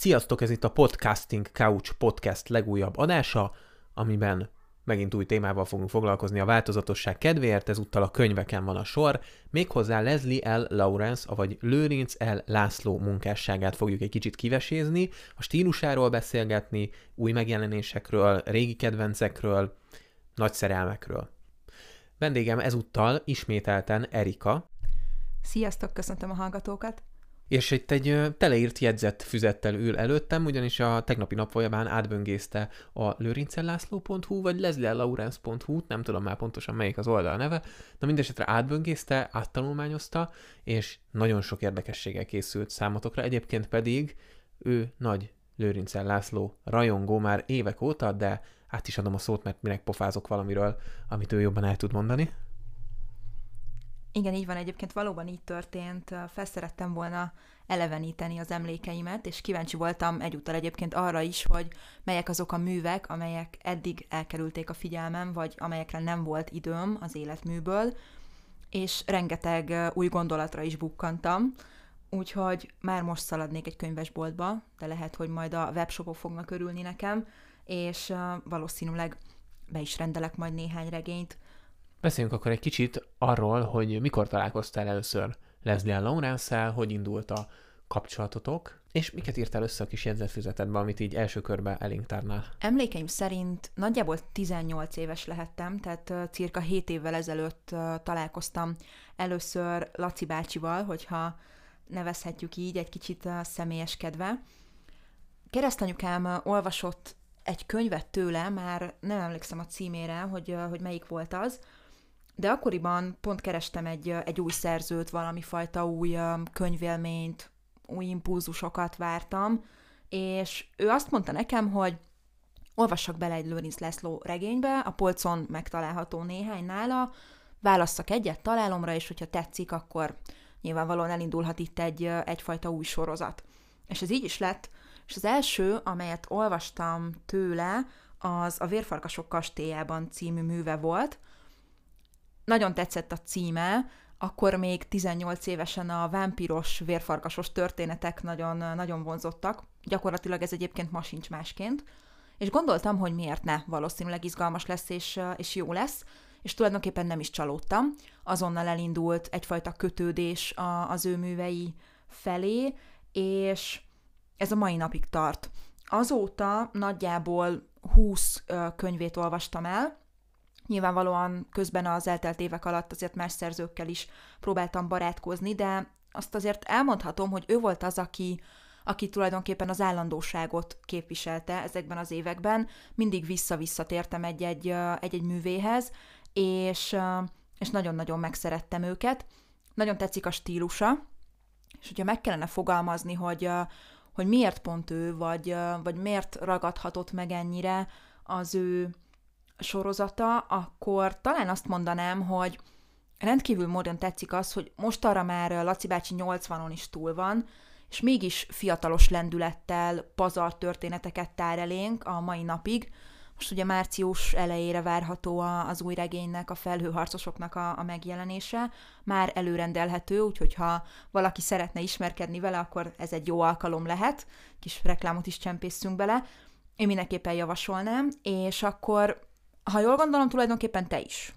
Sziasztok, ez itt a Podcasting Couch podcast legújabb adása, amiben megint új témával fogunk foglalkozni a változatosság kedvéért, ezúttal a könyveken van a sor, méghozzá Leslie L. Lawrence, vagy Lőrinc L. László munkásságát fogjuk egy kicsit kivesézni, a stílusáról beszélgetni, új megjelenésekről, régi kedvencekről, nagy szerelmekről. Vendégem ezúttal ismételten Erika. Sziasztok, köszöntöm a hallgatókat! És itt egy teleírt jegyzett füzettel ül előttem, ugyanis a tegnapi nap folyamán átböngészte a lőrincellászló.hu vagy leslielaurence.hu, nem tudom már pontosan melyik az oldal neve, de mindesetre átböngészte, áttanulmányozta, és nagyon sok érdekességgel készült számotokra. Egyébként pedig ő nagy Lőrincel László rajongó már évek óta, de át is adom a szót, mert minek pofázok valamiről, amit ő jobban el tud mondani. Igen, így van, egyébként valóban így történt. Felszerettem volna eleveníteni az emlékeimet, és kíváncsi voltam egyúttal egyébként arra is, hogy melyek azok a művek, amelyek eddig elkerülték a figyelmem, vagy amelyekre nem volt időm az életműből, és rengeteg új gondolatra is bukkantam, úgyhogy már most szaladnék egy könyvesboltba, de lehet, hogy majd a webshopok fognak örülni nekem, és valószínűleg be is rendelek majd néhány regényt, Beszéljünk akkor egy kicsit arról, hogy mikor találkoztál először Leslie lawrence hogy indult a kapcsolatotok, és miket írtál össze a kis jegyzetfüzetedbe, amit így első körben elénk tárnál? Emlékeim szerint nagyjából 18 éves lehettem, tehát uh, cirka 7 évvel ezelőtt találkoztam először Laci bácsival, hogyha nevezhetjük így, egy kicsit uh, személyeskedve. Keresztanyukám uh, olvasott egy könyvet tőle, már nem emlékszem a címére, hogy, hogy melyik volt az, de akkoriban pont kerestem egy, egy új szerzőt, valami fajta új könyvélményt, új impulzusokat vártam, és ő azt mondta nekem, hogy olvassak bele egy Lőrinc László regénybe, a polcon megtalálható néhány nála, válasszak egyet találomra, és hogyha tetszik, akkor nyilvánvalóan elindulhat itt egy, egyfajta új sorozat. És ez így is lett, és az első, amelyet olvastam tőle, az a Vérfarkasok kastélyában című műve volt, nagyon tetszett a címe, akkor még 18 évesen a vámpiros, vérfarkasos történetek nagyon, nagyon vonzottak. Gyakorlatilag ez egyébként ma sincs másként. És gondoltam, hogy miért ne, valószínűleg izgalmas lesz és, és jó lesz, és tulajdonképpen nem is csalódtam. Azonnal elindult egyfajta kötődés a, az ő művei felé, és ez a mai napig tart. Azóta nagyjából 20 könyvét olvastam el, Nyilvánvalóan közben az eltelt évek alatt azért más szerzőkkel is próbáltam barátkozni, de azt azért elmondhatom, hogy ő volt az, aki, aki tulajdonképpen az állandóságot képviselte ezekben az években. Mindig vissza-vissza tértem egy-egy, egy-egy művéhez, és, és nagyon-nagyon megszerettem őket. Nagyon tetszik a stílusa, és hogyha meg kellene fogalmazni, hogy, hogy miért pont ő, vagy, vagy miért ragadhatott meg ennyire az ő sorozata, akkor talán azt mondanám, hogy rendkívül módon tetszik az, hogy most arra már Laci bácsi 80-on is túl van, és mégis fiatalos lendülettel pazar történeteket tár elénk a mai napig. Most ugye március elejére várható az új regénynek, a felhőharcosoknak a, a megjelenése. Már előrendelhető, úgyhogy ha valaki szeretne ismerkedni vele, akkor ez egy jó alkalom lehet. Kis reklámot is csempészünk bele. Én mindenképpen javasolnám, és akkor ha jól gondolom, tulajdonképpen te is.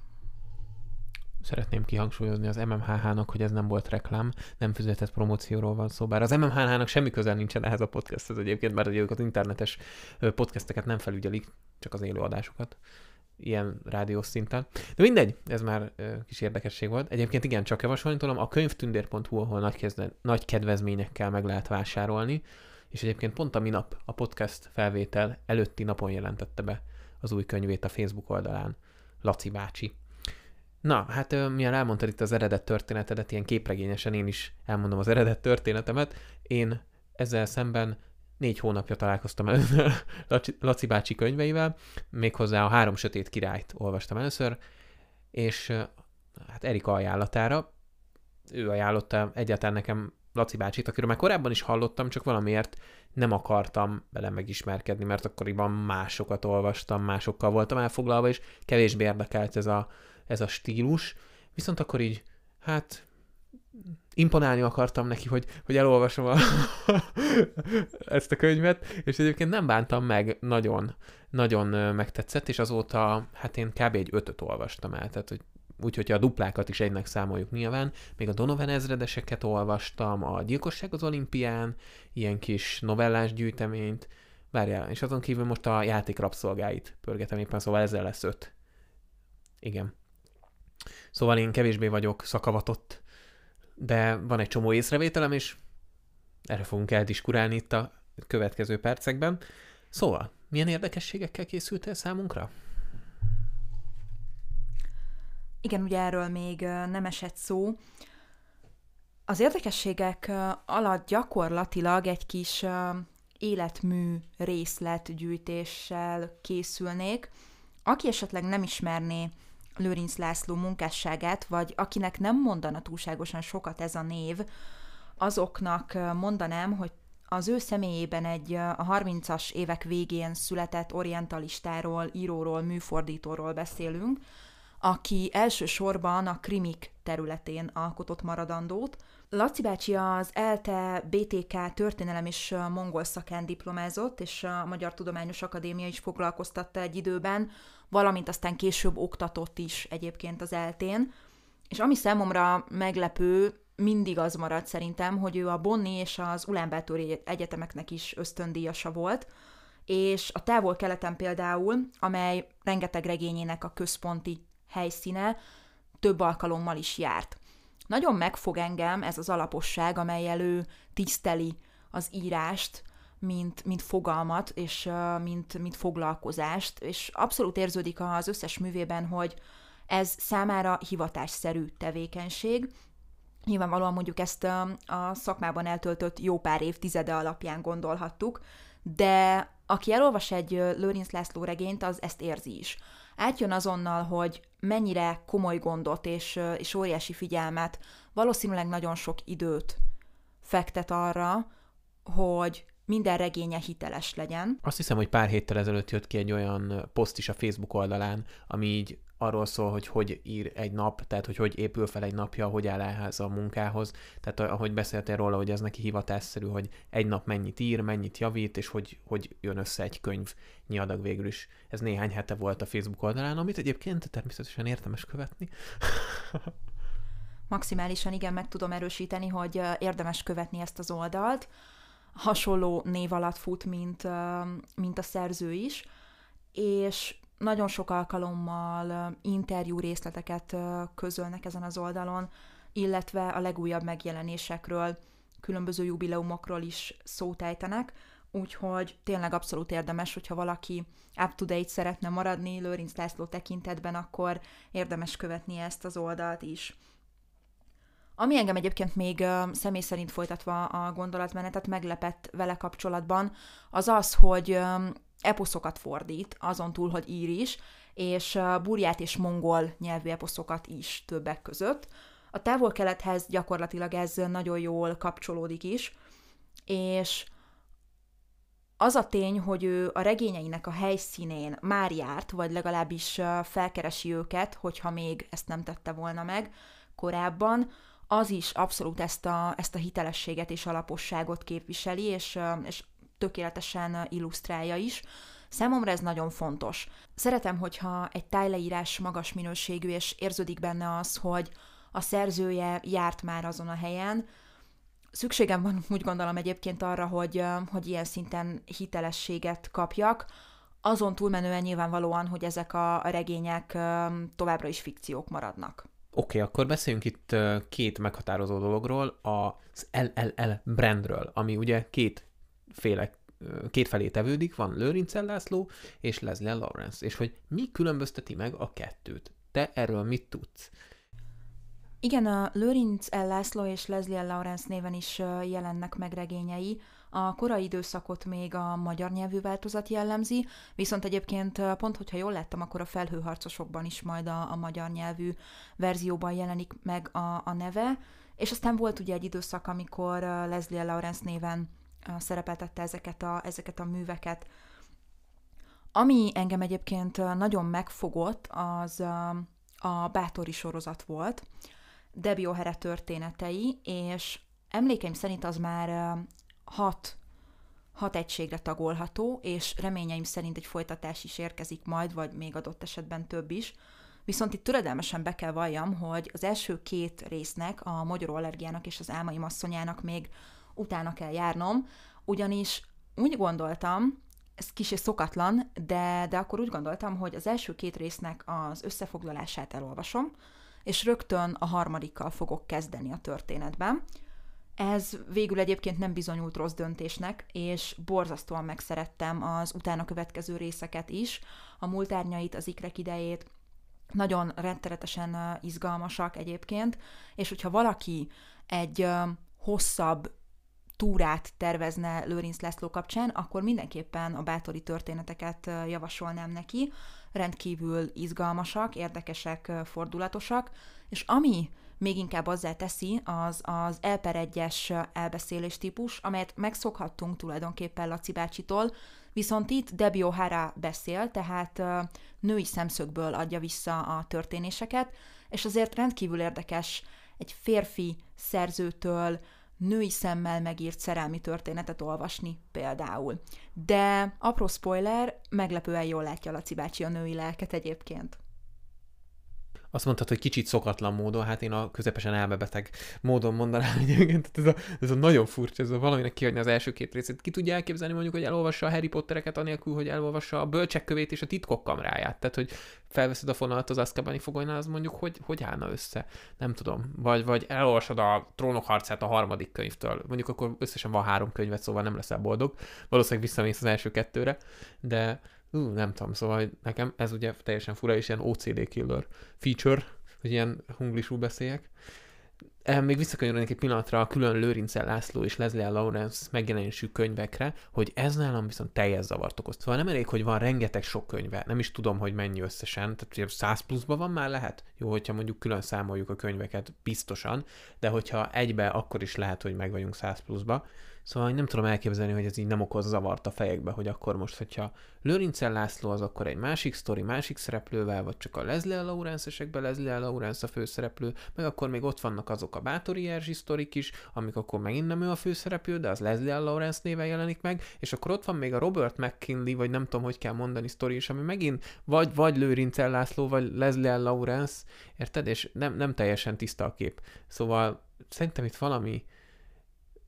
Szeretném kihangsúlyozni az MMHH-nak, hogy ez nem volt reklám, nem fizetett promócióról van szó, bár az MMHH-nak semmi közel nincsen ehhez a podcasthez egyébként, mert ők az internetes podcasteket nem felügyelik, csak az élőadásokat ilyen rádiós szinten. De mindegy, ez már kis érdekesség volt. Egyébként igen, csak javasolni tudom, a könyvtündér.hu, ahol nagy, kezde, nagy kedvezményekkel meg lehet vásárolni, és egyébként pont a minap a podcast felvétel előtti napon jelentette be az új könyvét a Facebook oldalán, Laci bácsi. Na, hát milyen elmondtad itt az eredet történetedet, ilyen képregényesen én is elmondom az eredet történetemet. Én ezzel szemben négy hónapja találkoztam először Laci bácsi könyveivel, méghozzá a Három Sötét Királyt olvastam először, és hát Erika ajánlatára, ő ajánlotta egyáltalán nekem Laci bácsit, akiről már korábban is hallottam, csak valamiért nem akartam vele megismerkedni, mert akkoriban másokat olvastam, másokkal voltam elfoglalva, és kevésbé érdekelt ez a, ez a stílus. Viszont akkor így, hát imponálni akartam neki, hogy, hogy elolvasom a, ezt a könyvet, és egyébként nem bántam meg, nagyon, nagyon megtetszett, és azóta, hát én kb. egy ötöt olvastam el, tehát hogy úgy, hogyha a duplákat is egynek számoljuk nyilván, még a Donovan ezredeseket olvastam, a Gyilkosság az olimpián, ilyen kis novellás gyűjteményt, várjál, és azon kívül most a játék rabszolgáit pörgetem éppen, szóval ezzel lesz öt. Igen. Szóval én kevésbé vagyok szakavatott, de van egy csomó észrevételem, és erre fogunk eldiskurálni itt a következő percekben. Szóval, milyen érdekességekkel készültél számunkra? Igen, ugye erről még nem esett szó. Az érdekességek alatt gyakorlatilag egy kis életmű részletgyűjtéssel készülnék. Aki esetleg nem ismerné Lőrinc László munkásságát, vagy akinek nem mondana túlságosan sokat ez a név, azoknak mondanám, hogy az ő személyében egy a 30-as évek végén született orientalistáról, íróról, műfordítóról beszélünk, aki elsősorban a krimik területén alkotott maradandót. Laci bácsi az ELTE BTK történelem és mongol szakán diplomázott, és a Magyar Tudományos Akadémia is foglalkoztatta egy időben, valamint aztán később oktatott is egyébként az eltén. És ami számomra meglepő, mindig az maradt szerintem, hogy ő a Bonni és az Ulánbátori egyetemeknek is ösztöndíjasa volt, és a távol-keleten például, amely rengeteg regényének a központi helyszíne, több alkalommal is járt. Nagyon megfog engem ez az alaposság, amely elő tiszteli az írást, mint, mint fogalmat, és mint, mint foglalkozást, és abszolút érződik az összes művében, hogy ez számára hivatásszerű tevékenység. Nyilvánvalóan mondjuk ezt a, a szakmában eltöltött jó pár évtizede alapján gondolhattuk, de aki elolvas egy Lőrinc László regényt, az ezt érzi is. Átjön azonnal, hogy mennyire komoly gondot és, és óriási figyelmet, valószínűleg nagyon sok időt fektet arra, hogy minden regénye hiteles legyen. Azt hiszem, hogy pár héttel ezelőtt jött ki egy olyan poszt is a Facebook oldalán, ami így arról szól, hogy hogy ír egy nap, tehát hogy hogy épül fel egy napja, hogy áll ehhez a munkához. Tehát ahogy beszéltél róla, hogy ez neki hivatásszerű, hogy egy nap mennyit ír, mennyit javít, és hogy, hogy jön össze egy könyv adag végül is. Ez néhány hete volt a Facebook oldalán, amit egyébként természetesen érdemes követni. Maximálisan igen, meg tudom erősíteni, hogy érdemes követni ezt az oldalt hasonló név alatt fut, mint, mint a szerző is, és nagyon sok alkalommal interjú részleteket közölnek ezen az oldalon, illetve a legújabb megjelenésekről, különböző jubileumokról is szót ejtenek, úgyhogy tényleg abszolút érdemes, hogyha valaki up-to-date szeretne maradni Lőrinc László tekintetben, akkor érdemes követni ezt az oldalt is. Ami engem egyébként még személy szerint folytatva a gondolatmenetet meglepett vele kapcsolatban, az az, hogy eposzokat fordít, azon túl, hogy ír is, és burját és mongol nyelvű eposzokat is többek között. A távol-kelethez gyakorlatilag ez nagyon jól kapcsolódik is, és az a tény, hogy ő a regényeinek a helyszínén már járt, vagy legalábbis felkeresi őket, hogyha még ezt nem tette volna meg korábban, az is abszolút ezt a, ezt a hitelességet és alaposságot képviseli, és, és tökéletesen illusztrálja is. Számomra ez nagyon fontos. Szeretem, hogyha egy tájleírás magas minőségű, és érződik benne az, hogy a szerzője járt már azon a helyen. Szükségem van, úgy gondolom egyébként arra, hogy, hogy ilyen szinten hitelességet kapjak, azon túlmenően nyilvánvalóan, hogy ezek a regények továbbra is fikciók maradnak. Oké, okay, akkor beszéljünk itt két meghatározó dologról, az LLL brandről, ami ugye két féle két felé tevődik, van Lőrinc László és Leslie Lawrence, és hogy mi különbözteti meg a kettőt? Te erről mit tudsz? Igen, a Lőrinc László és Leslie Lawrence néven is jelennek meg regényei, a korai időszakot még a magyar nyelvű változat jellemzi, viszont egyébként pont, hogyha jól láttam, akkor a felhőharcosokban is majd a, a magyar nyelvű verzióban jelenik meg a, a neve, és aztán volt ugye egy időszak, amikor Leslie Lawrence néven szerepeltette ezeket a, ezeket a műveket. Ami engem egyébként nagyon megfogott, az a Bátori sorozat volt. Debbie O'Hara történetei, és emlékeim szerint az már hat, hat egységre tagolható, és reményeim szerint egy folytatás is érkezik majd, vagy még adott esetben több is. Viszont itt töredelmesen be kell valljam, hogy az első két résznek, a magyaró allergiának és az álmaim asszonyának még utána kell járnom, ugyanis úgy gondoltam, ez kicsi szokatlan, de, de akkor úgy gondoltam, hogy az első két résznek az összefoglalását elolvasom, és rögtön a harmadikkal fogok kezdeni a történetben. Ez végül egyébként nem bizonyult rossz döntésnek, és borzasztóan megszerettem az utána következő részeket is, a múltárnyait, az ikrek idejét, nagyon rettenetesen izgalmasak egyébként, és hogyha valaki egy hosszabb túrát tervezne Lőrinc László kapcsán, akkor mindenképpen a bátori történeteket javasolnám neki. Rendkívül izgalmasak, érdekesek, fordulatosak, és ami még inkább azzá teszi, az az elper egyes elbeszélés típus, amelyet megszokhattunk tulajdonképpen Laci bácsitól, viszont itt Debbie O'Hara beszél, tehát női szemszögből adja vissza a történéseket, és azért rendkívül érdekes egy férfi szerzőtől női szemmel megírt szerelmi történetet olvasni például. De apró spoiler, meglepően jól látja Laci bácsi a női lelket egyébként azt mondtad, hogy kicsit szokatlan módon, hát én a közepesen elmebeteg módon mondanám, hogy ez a, ez a nagyon furcsa, ez a valaminek kihagyni az első két részét. Ki tudja elképzelni mondjuk, hogy elolvassa a Harry Pottereket anélkül, hogy elolvassa a bölcsek kövét és a titkok kamráját. Tehát, hogy felveszed a fonalat az Azkabani fogolynál, az mondjuk hogy, hogy állna össze. Nem tudom. Vagy, vagy elolvasod a trónok harcát a harmadik könyvtől. Mondjuk akkor összesen van három könyvet, szóval nem leszel boldog. Valószínűleg visszamész az első kettőre, de Ú, nem tudom, szóval nekem ez ugye teljesen fura, és ilyen OCD killer feature, hogy ilyen hunglisú beszéljek. Még visszakanyarodnék egy pillanatra a külön Lőrince László és Leslie Lawrence megjelenésű könyvekre, hogy ez nálam viszont teljes zavart okozt. Szóval nem elég, hogy van rengeteg sok könyve, nem is tudom, hogy mennyi összesen, tehát ugye 100 pluszban van már lehet? Jó, hogyha mondjuk külön számoljuk a könyveket, biztosan, de hogyha egybe, akkor is lehet, hogy meg vagyunk 100 pluszba. Szóval nem tudom elképzelni, hogy ez így nem okoz zavart a fejekbe, hogy akkor most, hogyha Lőrincel László az akkor egy másik sztori, másik szereplővel, vagy csak a Leslie Lawrence esekben Leslie Lawrence a főszereplő, meg akkor még ott vannak azok a Bátori Erzsi sztorik is, amik akkor megint nem ő a főszereplő, de az Leslie Lawrence néven jelenik meg, és akkor ott van még a Robert McKinley, vagy nem tudom, hogy kell mondani sztori is, ami megint vagy, vagy Lőrincel László, vagy Leslie Lawrence, érted? És nem, nem teljesen tiszta a kép. Szóval szerintem itt valami,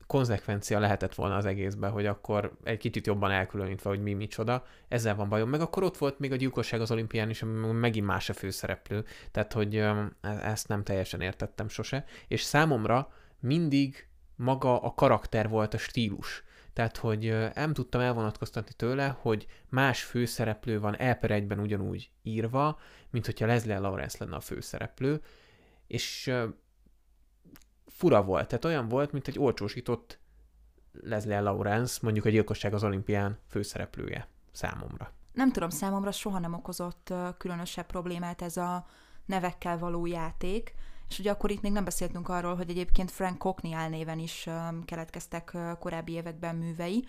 konzekvencia lehetett volna az egészben, hogy akkor egy kicsit jobban elkülönítve, hogy mi micsoda. Ezzel van bajom. Meg akkor ott volt még a gyilkosság az olimpián is, ami megint más a főszereplő. Tehát, hogy e-, ezt nem teljesen értettem sose. És számomra mindig maga a karakter volt a stílus. Tehát, hogy nem tudtam elvonatkoztatni tőle, hogy más főszereplő van egyben ugyanúgy írva, mint hogyha Leslie Lawrence lenne a főszereplő, és fura volt. Tehát olyan volt, mint egy olcsósított Leslie Lawrence, mondjuk a gyilkosság az olimpián főszereplője számomra. Nem tudom, számomra soha nem okozott különösebb problémát ez a nevekkel való játék, és ugye akkor itt még nem beszéltünk arról, hogy egyébként Frank Cockney álnéven is keletkeztek korábbi években művei,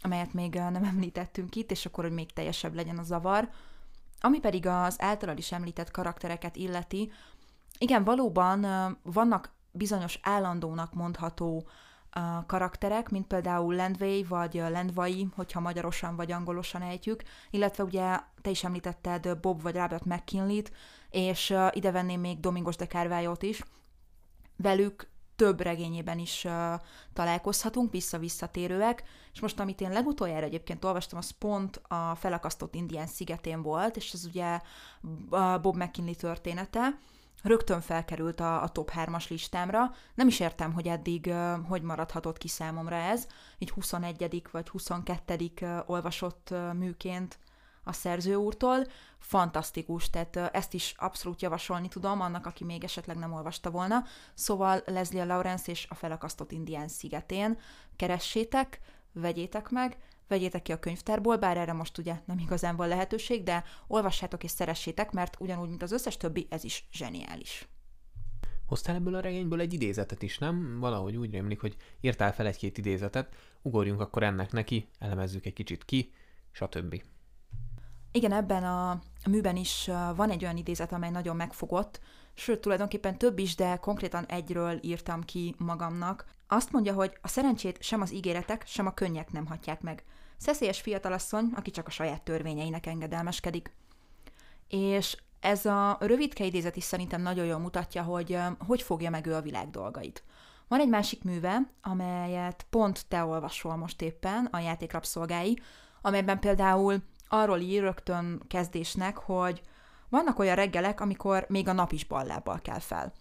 amelyet még nem említettünk itt, és akkor, hogy még teljesebb legyen a zavar. Ami pedig az általad is említett karaktereket illeti, igen, valóban vannak bizonyos állandónak mondható uh, karakterek, mint például Landway vagy Landvai, hogyha magyarosan vagy angolosan ejtjük, illetve ugye te is említetted Bob vagy Robert McKinley-t, és uh, ide venném még Domingos de Carvalho-t is. Velük több regényében is uh, találkozhatunk, vissza-visszatérőek, és most amit én legutoljára egyébként olvastam, az pont a felakasztott indián szigetén volt, és ez ugye Bob McKinley története, rögtön felkerült a, a top 3-as listámra. Nem is értem, hogy eddig hogy maradhatott ki számomra ez, így 21. vagy 22. Uh, olvasott műként a szerző úrtól. Fantasztikus, tehát ezt is abszolút javasolni tudom annak, aki még esetleg nem olvasta volna. Szóval Leslie Lawrence és a felakasztott indián szigetén keressétek, vegyétek meg, vegyétek ki a könyvtárból, bár erre most ugye nem igazán van lehetőség, de olvassátok és szeressétek, mert ugyanúgy, mint az összes többi, ez is zseniális. Hoztál ebből a regényből egy idézetet is, nem? Valahogy úgy rémlik, hogy írtál fel egy-két idézetet, ugorjunk akkor ennek neki, elemezzük egy kicsit ki, stb. Igen, ebben a, a műben is van egy olyan idézet, amely nagyon megfogott, sőt, tulajdonképpen több is, de konkrétan egyről írtam ki magamnak. Azt mondja, hogy a szerencsét sem az ígéretek, sem a könnyek nem hatják meg. Szeszélyes fiatalasszony, aki csak a saját törvényeinek engedelmeskedik. És ez a rövidke idézet is szerintem nagyon jól mutatja, hogy hogy fogja meg ő a világ dolgait. Van egy másik műve, amelyet pont te olvasol most éppen, a játék rabszolgái, amelyben például arról ír rögtön kezdésnek, hogy vannak olyan reggelek, amikor még a nap is ballábbal kell fel.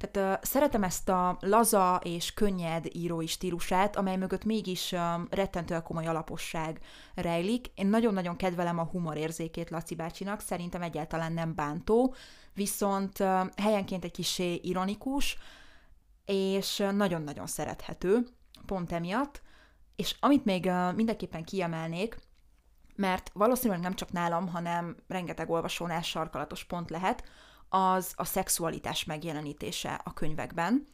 Tehát uh, szeretem ezt a laza és könnyed írói stílusát, amely mögött mégis uh, rettentően komoly alaposság rejlik. Én nagyon-nagyon kedvelem a humor érzékét Laci bácsinak, szerintem egyáltalán nem bántó, viszont uh, helyenként egy kisé ironikus, és nagyon-nagyon szerethető, pont emiatt. És amit még uh, mindenképpen kiemelnék, mert valószínűleg nem csak nálam, hanem rengeteg olvasónál sarkalatos pont lehet, az a szexualitás megjelenítése a könyvekben.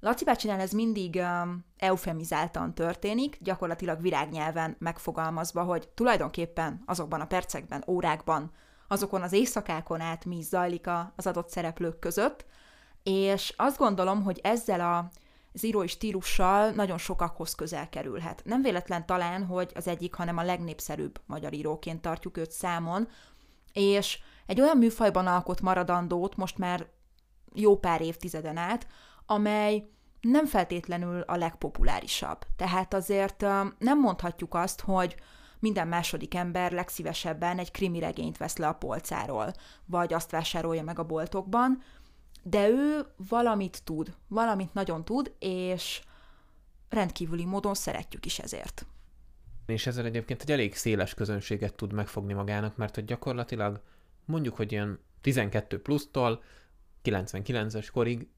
Laci bácsinál ez mindig um, eufemizáltan történik, gyakorlatilag virágnyelven megfogalmazva, hogy tulajdonképpen azokban a percekben, órákban, azokon az éjszakákon át mi zajlik az adott szereplők között, és azt gondolom, hogy ezzel a az írói stílussal nagyon sokakhoz közel kerülhet. Nem véletlen talán, hogy az egyik, hanem a legnépszerűbb magyar íróként tartjuk őt számon, és egy olyan műfajban alkot maradandót most már jó pár évtizeden át, amely nem feltétlenül a legpopulárisabb. Tehát azért nem mondhatjuk azt, hogy minden második ember legszívesebben egy krimi regényt vesz le a polcáról, vagy azt vásárolja meg a boltokban, de ő valamit tud, valamit nagyon tud, és rendkívüli módon szeretjük is ezért. És ezzel egyébként egy elég széles közönséget tud megfogni magának, mert hogy gyakorlatilag mondjuk, hogy ilyen 12 plusztól 99-es korig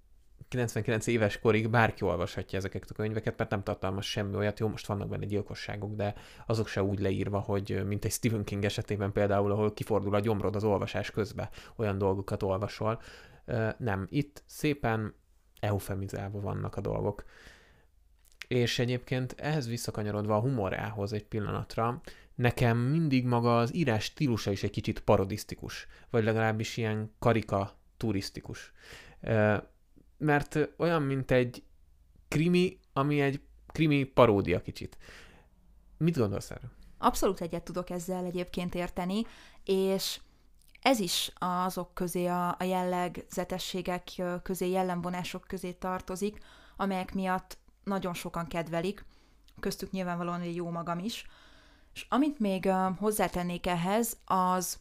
99 éves korig bárki olvashatja ezeket a könyveket, mert nem tartalmaz semmi olyat. Jó, most vannak benne gyilkosságok, de azok se úgy leírva, hogy mint egy Stephen King esetében például, ahol kifordul a gyomrod az olvasás közben, olyan dolgokat olvasol. Nem, itt szépen eufemizálva vannak a dolgok. És egyébként ehhez visszakanyarodva a humorához egy pillanatra, nekem mindig maga az írás stílusa is egy kicsit parodisztikus, vagy legalábbis ilyen karika turisztikus. Mert olyan, mint egy krimi, ami egy krimi paródia kicsit. Mit gondolsz erről? Abszolút egyet tudok ezzel egyébként érteni, és ez is azok közé, a, jellegzetességek közé, jellemvonások közé tartozik, amelyek miatt nagyon sokan kedvelik, köztük nyilvánvalóan jó magam is. És amit még hozzátennék ehhez, az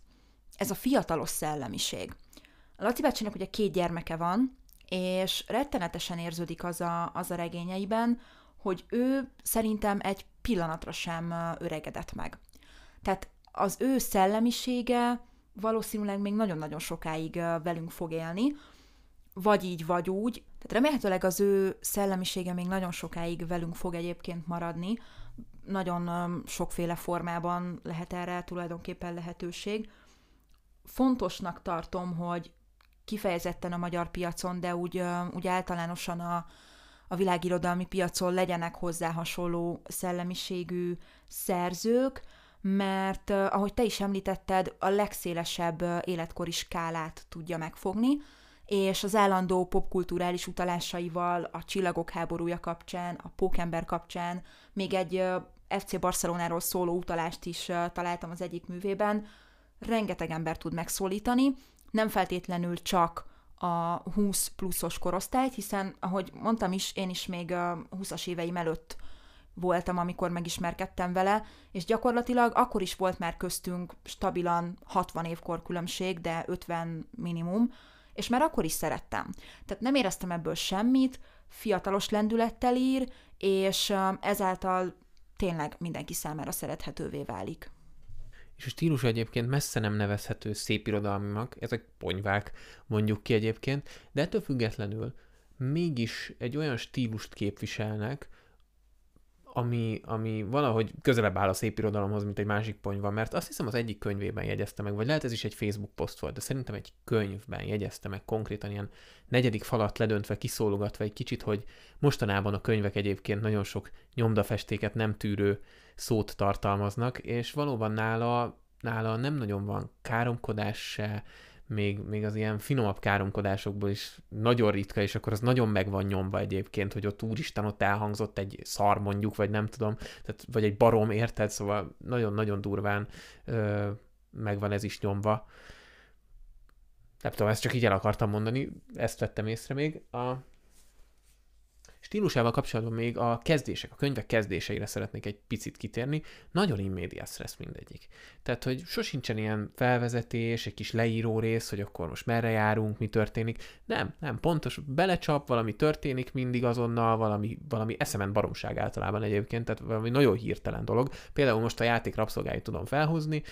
ez a fiatalos szellemiség. A Laci bácsinak ugye két gyermeke van, és rettenetesen érződik az a, az a regényeiben, hogy ő szerintem egy pillanatra sem öregedett meg. Tehát az ő szellemisége valószínűleg még nagyon-nagyon sokáig velünk fog élni, vagy így, vagy úgy. Tehát remélhetőleg az ő szellemisége még nagyon sokáig velünk fog egyébként maradni. Nagyon sokféle formában lehet erre tulajdonképpen lehetőség. Fontosnak tartom, hogy kifejezetten a magyar piacon, de úgy, úgy általánosan a, a világirodalmi piacon legyenek hozzá hasonló szellemiségű szerzők, mert ahogy te is említetted, a legszélesebb életkori skálát tudja megfogni, és az állandó popkulturális utalásaival, a Csillagok háborúja kapcsán, a Pókember kapcsán, még egy FC Barcelonáról szóló utalást is találtam az egyik művében, rengeteg ember tud megszólítani, nem feltétlenül csak a 20 pluszos korosztályt, hiszen, ahogy mondtam is, én is még a 20-as éveim előtt voltam, amikor megismerkedtem vele, és gyakorlatilag akkor is volt már köztünk stabilan 60 évkor különbség, de 50 minimum, és már akkor is szerettem. Tehát nem éreztem ebből semmit, fiatalos lendülettel ír, és ezáltal tényleg mindenki számára szerethetővé válik. És a stílus egyébként messze nem nevezhető szépirodalminak, ezek ponyvák mondjuk ki egyébként, de ettől függetlenül mégis egy olyan stílust képviselnek, ami, ami valahogy közelebb áll a szép irodalomhoz, mint egy másik ponyva, mert azt hiszem az egyik könyvében jegyezte meg, vagy lehet ez is egy Facebook poszt volt, de szerintem egy könyvben jegyezte meg konkrétan ilyen negyedik falat ledöntve, kiszólogatva egy kicsit, hogy mostanában a könyvek egyébként nagyon sok nyomdafestéket nem tűrő szót tartalmaznak, és valóban nála nála nem nagyon van káromkodás se, még, még az ilyen finomabb káromkodásokból is nagyon ritka, és akkor az nagyon meg van nyomva egyébként, hogy ott úristen, ott elhangzott egy szar mondjuk, vagy nem tudom, tehát, vagy egy barom, érted? Szóval nagyon-nagyon durván ö, megvan ez is nyomva. Nem tudom, ezt csak így el akartam mondani, ezt vettem észre még. A stílusával kapcsolatban még a kezdések, a könyvek kezdéseire szeretnék egy picit kitérni. Nagyon immédiás lesz mindegyik. Tehát, hogy sosincsen ilyen felvezetés, egy kis leíró rész, hogy akkor most merre járunk, mi történik. Nem, nem, pontos, belecsap, valami történik mindig azonnal, valami, valami eszement baromság általában egyébként, tehát valami nagyon hirtelen dolog. Például most a játék rabszolgáit tudom felhúzni,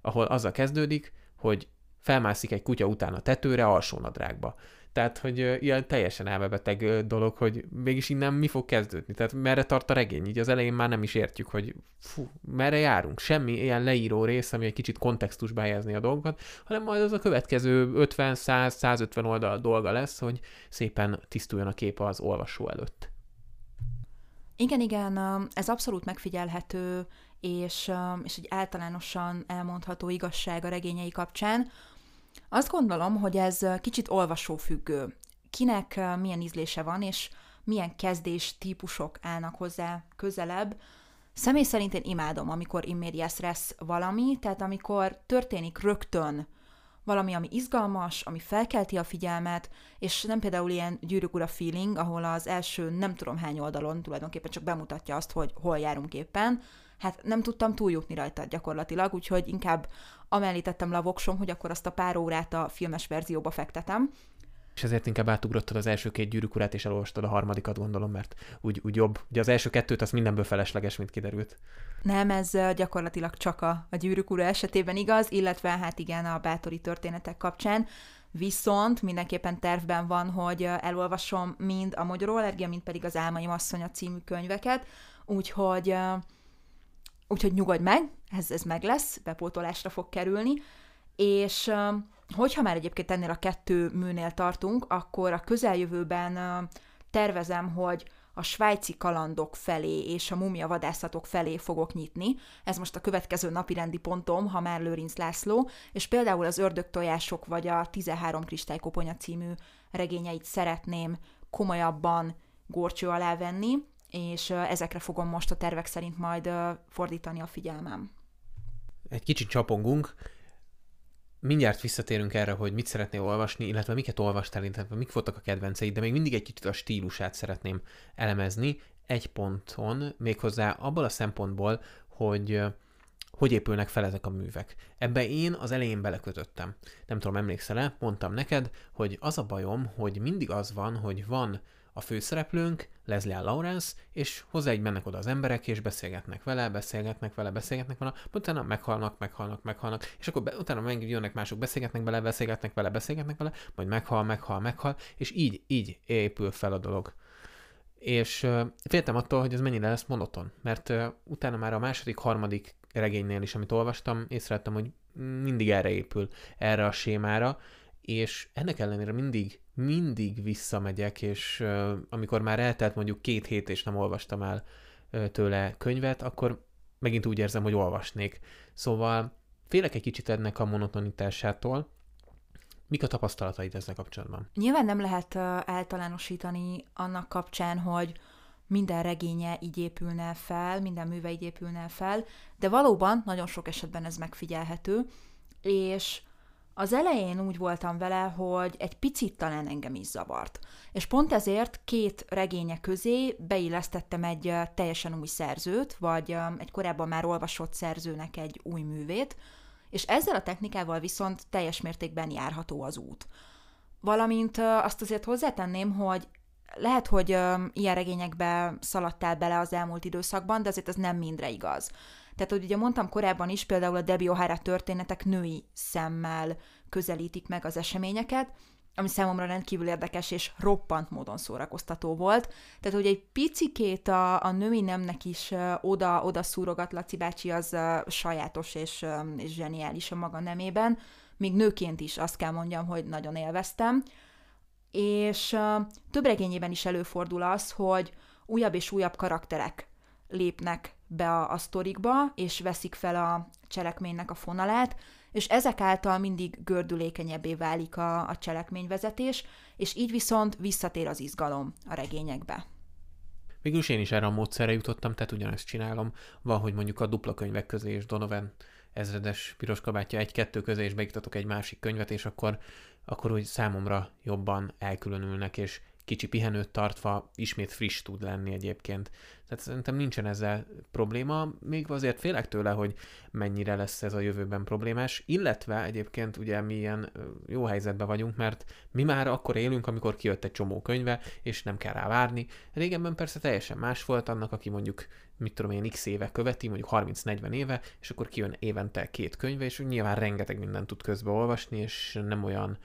ahol azzal kezdődik, hogy felmászik egy kutya után a tetőre alsónadrágba. Tehát, hogy ilyen teljesen elmebeteg dolog, hogy mégis innen mi fog kezdődni. Tehát merre tart a regény? Így az elején már nem is értjük, hogy fú, merre járunk. Semmi ilyen leíró rész, ami egy kicsit kontextusba helyezni a dolgokat, hanem majd az a következő 50-100-150 oldal dolga lesz, hogy szépen tisztuljon a kép az olvasó előtt. Igen, igen, ez abszolút megfigyelhető, és, és egy általánosan elmondható igazság a regényei kapcsán, azt gondolom, hogy ez kicsit olvasófüggő. Kinek milyen ízlése van, és milyen kezdés típusok állnak hozzá közelebb. Személy szerint én imádom, amikor immedias lesz valami, tehát amikor történik rögtön valami, ami izgalmas, ami felkelti a figyelmet, és nem például ilyen gyűrűk ura feeling, ahol az első nem tudom hány oldalon tulajdonképpen csak bemutatja azt, hogy hol járunk éppen, hát nem tudtam túljutni rajta gyakorlatilag, úgyhogy inkább amellé tettem le a voksom, hogy akkor azt a pár órát a filmes verzióba fektetem. És ezért inkább átugrottad az első két gyűrűkurát, és elolvastad a harmadikat, gondolom, mert úgy, úgy jobb. Ugye az első kettőt az mindenből felesleges, mint kiderült. Nem, ez gyakorlatilag csak a, a gyűrűk ura esetében igaz, illetve hát igen, a bátori történetek kapcsán. Viszont mindenképpen tervben van, hogy elolvasom mind a Magyaró Allergia, mind pedig az Álmaim asszonya című könyveket, úgyhogy úgyhogy nyugodj meg, ez, ez meg lesz, bepótolásra fog kerülni, és hogyha már egyébként ennél a kettő műnél tartunk, akkor a közeljövőben tervezem, hogy a svájci kalandok felé és a mumia vadászatok felé fogok nyitni. Ez most a következő napi rendi pontom, ha már Lőrinc László, és például az ördögtojások vagy a 13 kristálykóponya című regényeit szeretném komolyabban górcső alá venni, és ezekre fogom most a tervek szerint majd fordítani a figyelmem. Egy kicsit csapongunk, mindjárt visszatérünk erre, hogy mit szeretnél olvasni, illetve miket olvastál, illetve mik voltak a kedvenceid, de még mindig egy kicsit a stílusát szeretném elemezni egy ponton, méghozzá abból a szempontból, hogy hogy épülnek fel ezek a művek. Ebbe én az elején belekötöttem. Nem tudom, emlékszel-e, mondtam neked, hogy az a bajom, hogy mindig az van, hogy van a főszereplőnk, Leslie Lawrence, és hozzá egy mennek oda az emberek, és beszélgetnek vele, beszélgetnek vele, beszélgetnek vele, utána meghalnak, meghalnak, meghalnak, és akkor be, utána meg jönnek mások, beszélgetnek vele, beszélgetnek vele, beszélgetnek vele, majd meghal, meghal, meghal, és így, így épül fel a dolog. És uh, féltem attól, hogy ez mennyire lesz monoton, mert uh, utána már a második, harmadik regénynél is, amit olvastam, észrevettem, hogy mindig erre épül, erre a sémára, és ennek ellenére mindig mindig visszamegyek, és uh, amikor már eltelt mondjuk két hét, és nem olvastam el uh, tőle könyvet, akkor megint úgy érzem, hogy olvasnék. Szóval félek egy kicsit ennek a monotonitásától. Mik a tapasztalataid ezzel kapcsolatban? Nyilván nem lehet uh, általánosítani annak kapcsán, hogy minden regénye így épülne fel, minden műve így épülne fel, de valóban nagyon sok esetben ez megfigyelhető, és az elején úgy voltam vele, hogy egy picit talán engem is zavart. És pont ezért két regénye közé beillesztettem egy teljesen új szerzőt, vagy egy korábban már olvasott szerzőnek egy új művét, és ezzel a technikával viszont teljes mértékben járható az út. Valamint azt azért hozzátenném, hogy lehet, hogy ilyen regényekbe szaladtál bele az elmúlt időszakban, de azért ez nem mindre igaz. Tehát, hogy ugye mondtam korábban is, például a Debbie O'Hara történetek női szemmel közelítik meg az eseményeket, ami számomra rendkívül érdekes és roppant módon szórakoztató volt. Tehát, hogy egy picikét a, a női nemnek is oda, oda szúrogat Laci bácsi, az sajátos és, és zseniális a maga nemében. Még nőként is azt kell mondjam, hogy nagyon élveztem. És több regényében is előfordul az, hogy újabb és újabb karakterek lépnek be a, a sztorikba, és veszik fel a cselekménynek a fonalát, és ezek által mindig gördülékenyebbé válik a, a cselekményvezetés, és így viszont visszatér az izgalom a regényekbe. Végülis én is erre a módszerre jutottam, tehát ugyanezt csinálom. Van, hogy mondjuk a dupla könyvek közé és Donovan ezredes piros kabátja egy-kettő közé, és beiktatok egy másik könyvet, és akkor, akkor úgy számomra jobban elkülönülnek, és kicsi pihenőt tartva ismét friss tud lenni egyébként. Tehát szerintem nincsen ezzel probléma, még azért félek tőle, hogy mennyire lesz ez a jövőben problémás, illetve egyébként ugye mi ilyen jó helyzetben vagyunk, mert mi már akkor élünk, amikor kijött egy csomó könyve, és nem kell rá várni. Régebben persze teljesen más volt annak, aki mondjuk mit tudom én, x éve követi, mondjuk 30-40 éve, és akkor kijön évente két könyve, és nyilván rengeteg mindent tud közbe olvasni, és nem olyan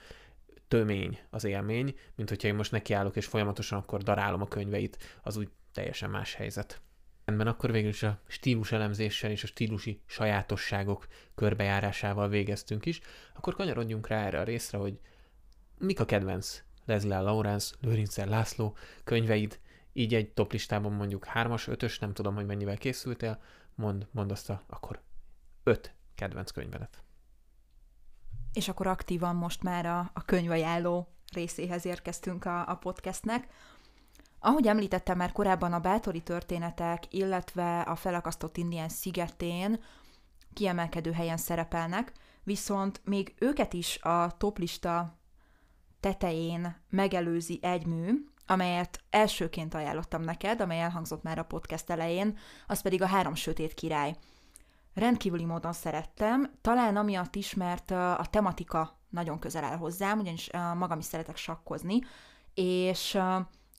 tömény az élmény, mint hogyha én most nekiállok és folyamatosan akkor darálom a könyveit, az úgy teljesen más helyzet. Rendben, akkor végül is a stílus elemzéssel és a stílusi sajátosságok körbejárásával végeztünk is, akkor kanyarodjunk rá erre a részre, hogy mik a kedvenc Leslie Lawrence, Lőrincsel László könyveid, így egy top listában mondjuk hármas, ötös, nem tudom, hogy mennyivel készültél, mond, mond azt a, akkor öt kedvenc könyvedet. És akkor aktívan most már a, a könyvajánló részéhez érkeztünk a, a podcastnek. Ahogy említettem már korábban, a bátori történetek, illetve a felakasztott indián szigetén kiemelkedő helyen szerepelnek, viszont még őket is a toplista tetején megelőzi egy mű, amelyet elsőként ajánlottam neked, amely elhangzott már a podcast elején, az pedig a Három Sötét Király rendkívüli módon szerettem, talán amiatt is, mert a tematika nagyon közel áll hozzám, ugyanis magam is szeretek sakkozni, és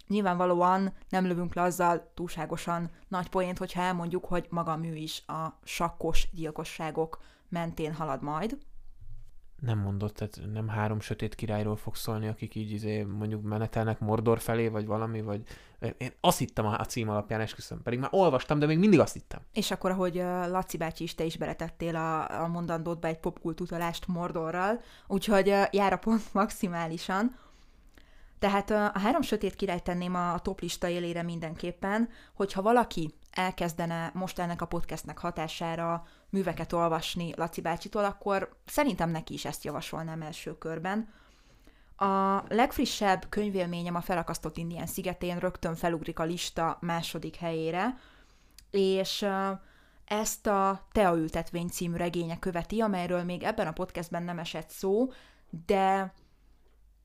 nyilvánvalóan nem lövünk le azzal túlságosan nagy poént, hogyha elmondjuk, hogy maga a mű is a sakkos gyilkosságok mentén halad majd nem mondott, tehát nem három sötét királyról fog szólni, akik így izé, mondjuk menetelnek Mordor felé, vagy valami, vagy én azt hittem a cím alapján, esküszöm, pedig már olvastam, de még mindig azt hittem. És akkor, ahogy Laci bácsi is, te is beletettél a, a mondandódba egy popkult utalást Mordorral, úgyhogy jár a pont maximálisan. Tehát a három sötét király tenném a, toplista élére mindenképpen, hogyha valaki elkezdene most ennek a podcastnek hatására műveket olvasni Laci bácsitól, akkor szerintem neki is ezt javasolnám első körben. A legfrissebb könyvélményem a felakasztott Indián szigetén rögtön felugrik a lista második helyére, és ezt a Teaültetvény című regénye követi, amelyről még ebben a podcastben nem esett szó, de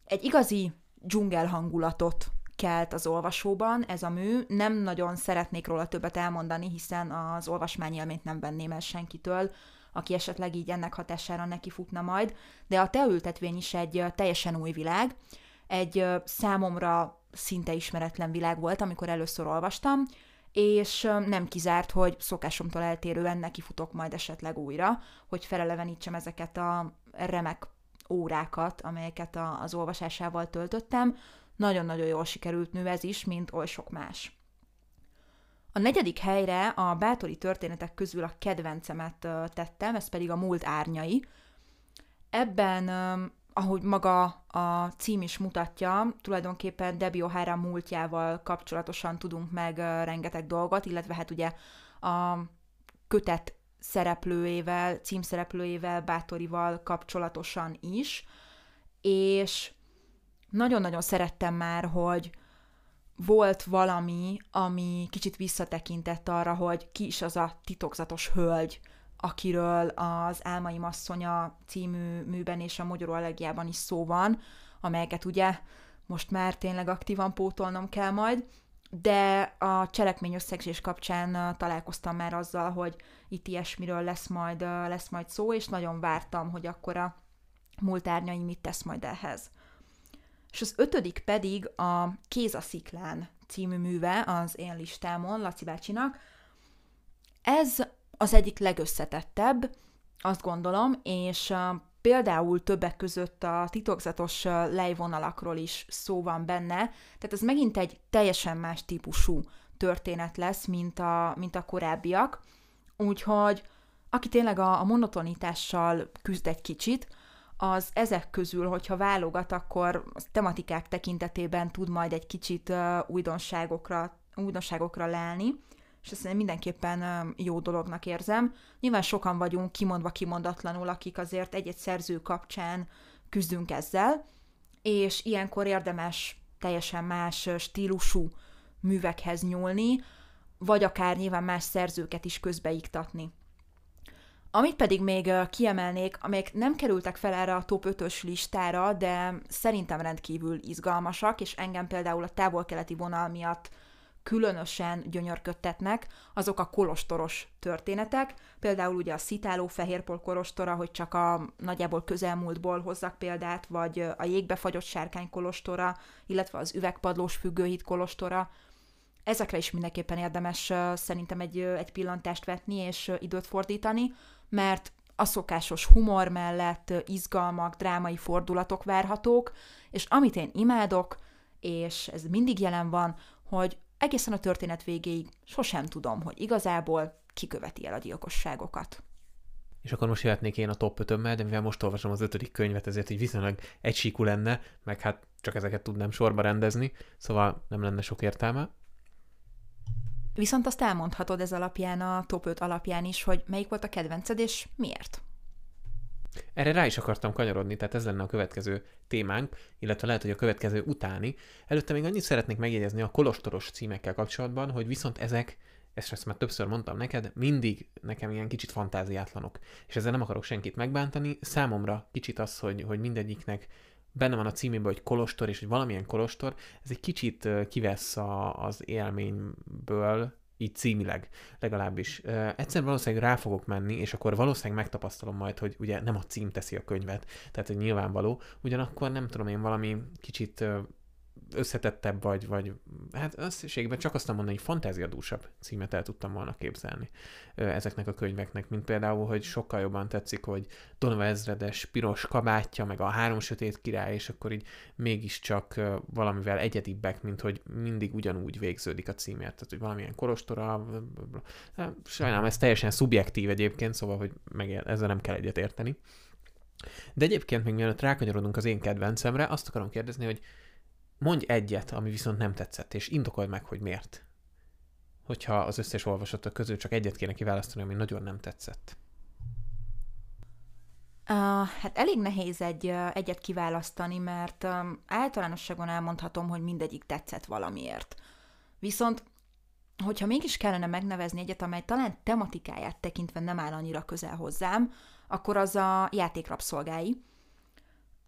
egy igazi dzsungel hangulatot kelt az olvasóban ez a mű. Nem nagyon szeretnék róla többet elmondani, hiszen az olvasmányélményt nem venném el senkitől, aki esetleg így ennek hatására neki futna majd, de a teültetvény is egy teljesen új világ, egy számomra szinte ismeretlen világ volt, amikor először olvastam, és nem kizárt, hogy szokásomtól eltérően neki futok majd esetleg újra, hogy felelevenítsem ezeket a remek órákat, amelyeket az olvasásával töltöttem. Nagyon-nagyon jól sikerült nő ez is, mint oly sok más. A negyedik helyre a bátori történetek közül a kedvencemet tettem, ez pedig a múlt árnyai. Ebben, ahogy maga a cím is mutatja, tulajdonképpen Debbie O'Hara múltjával kapcsolatosan tudunk meg rengeteg dolgot, illetve hát ugye a kötet szereplőjével, címszereplőjével, Bátorival kapcsolatosan is, és nagyon-nagyon szerettem már, hogy volt valami, ami kicsit visszatekintett arra, hogy ki is az a titokzatos hölgy, akiről az Álmaim asszonya című műben és a Magyaró Allegiában is szó van, amelyeket ugye most már tényleg aktívan pótolnom kell majd, de a cselekmény összegzés kapcsán találkoztam már azzal, hogy itt ilyesmiről lesz majd, lesz majd szó, és nagyon vártam, hogy akkor a múlt árnyai mit tesz majd ehhez. És az ötödik pedig a Kéz a sziklán című műve az én listámon, Laci bácsinak. Ez az egyik legösszetettebb, azt gondolom, és például többek között a titokzatos lejvonalakról is szó van benne, tehát ez megint egy teljesen más típusú történet lesz, mint a, mint a korábbiak, úgyhogy aki tényleg a, a monotonitással küzd egy kicsit, az ezek közül, hogyha válogat, akkor tematikák tekintetében tud majd egy kicsit újdonságokra, újdonságokra lelni, és ezt én mindenképpen jó dolognak érzem. Nyilván sokan vagyunk kimondva kimondatlanul, akik azért egy-egy szerző kapcsán küzdünk ezzel, és ilyenkor érdemes teljesen más stílusú művekhez nyúlni, vagy akár nyilván más szerzőket is közbeiktatni. Amit pedig még kiemelnék, amelyek nem kerültek fel erre a top 5-ös listára, de szerintem rendkívül izgalmasak, és engem például a távol-keleti vonal miatt különösen gyönyörködtetnek, azok a kolostoros történetek, például ugye a Szitáló Fehérpol kolostora, hogy csak a nagyjából közelmúltból hozzak példát, vagy a jégbefagyott sárkány kolostora, illetve az üvegpadlós függőhíd kolostora, ezekre is mindenképpen érdemes szerintem egy, egy pillantást vetni és időt fordítani, mert a szokásos humor mellett izgalmak, drámai fordulatok várhatók, és amit én imádok, és ez mindig jelen van, hogy egészen a történet végéig sosem tudom, hogy igazából kiköveti el a gyilkosságokat. És akkor most jöhetnék én a top 5 de mivel most olvasom az ötödik könyvet, ezért így viszonylag egysíkú lenne, meg hát csak ezeket tudnám sorba rendezni, szóval nem lenne sok értelme. Viszont azt elmondhatod ez alapján, a top 5 alapján is, hogy melyik volt a kedvenced, és miért. Erre rá is akartam kanyarodni, tehát ez lenne a következő témánk, illetve lehet, hogy a következő utáni. Előtte még annyit szeretnék megjegyezni a kolostoros címekkel kapcsolatban, hogy viszont ezek, ezt, ezt már többször mondtam neked, mindig nekem ilyen kicsit fantáziátlanok. És ezzel nem akarok senkit megbántani. Számomra kicsit az, hogy, hogy mindegyiknek benne van a címében, hogy kolostor, és hogy valamilyen kolostor, ez egy kicsit kivesz a, az élményből, így címileg legalábbis. Egyszer valószínűleg rá fogok menni, és akkor valószínűleg megtapasztalom majd, hogy ugye nem a cím teszi a könyvet, tehát hogy nyilvánvaló, ugyanakkor nem tudom én valami kicsit összetettebb, vagy, vagy hát összességben csak azt mondani, hogy fantáziadúsabb címet el tudtam volna képzelni ezeknek a könyveknek, mint például, hogy sokkal jobban tetszik, hogy Donova ezredes piros kabátja, meg a három sötét király, és akkor így mégiscsak valamivel egyedibbek, mint hogy mindig ugyanúgy végződik a címért, tehát hogy valamilyen korostora, sajnálom, ez teljesen szubjektív egyébként, szóval, hogy meg ezzel nem kell egyet érteni. De egyébként még mielőtt rákanyarodunk az én kedvencemre, azt akarom kérdezni, hogy Mondj egyet, ami viszont nem tetszett, és indokold meg, hogy miért. Hogyha az összes olvasatok közül csak egyet kéne kiválasztani, ami nagyon nem tetszett. Uh, hát elég nehéz egy, uh, egyet kiválasztani, mert um, általánosságon elmondhatom, hogy mindegyik tetszett valamiért. Viszont, hogyha mégis kellene megnevezni egyet, amely talán tematikáját tekintve nem áll annyira közel hozzám, akkor az a játékrapszolgái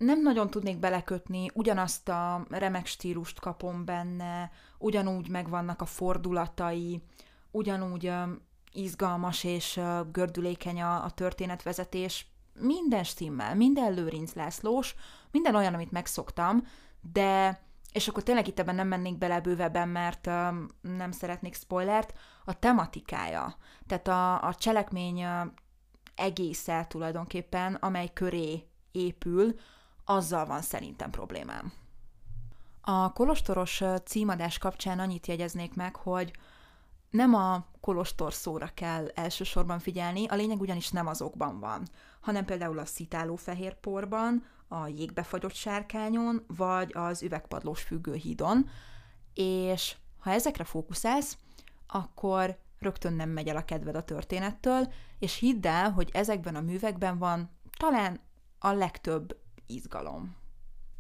nem nagyon tudnék belekötni, ugyanazt a remek stílust kapom benne, ugyanúgy megvannak a fordulatai, ugyanúgy izgalmas és gördülékeny a, a történetvezetés, minden stimmel, minden Lőrinc Lászlós, minden olyan, amit megszoktam, de, és akkor tényleg itt ebben nem mennék bele bővebben, mert uh, nem szeretnék spoilert, a tematikája, tehát a, a cselekmény uh, egésze tulajdonképpen, amely köré épül, azzal van szerintem problémám. A kolostoros címadás kapcsán annyit jegyeznék meg, hogy nem a kolostor szóra kell elsősorban figyelni, a lényeg ugyanis nem azokban van, hanem például a szitáló fehér porban, a jégbefagyott sárkányon, vagy az üvegpadlós függőhídon, és ha ezekre fókuszálsz, akkor rögtön nem megy el a kedved a történettől, és hidd el, hogy ezekben a művekben van talán a legtöbb izgalom.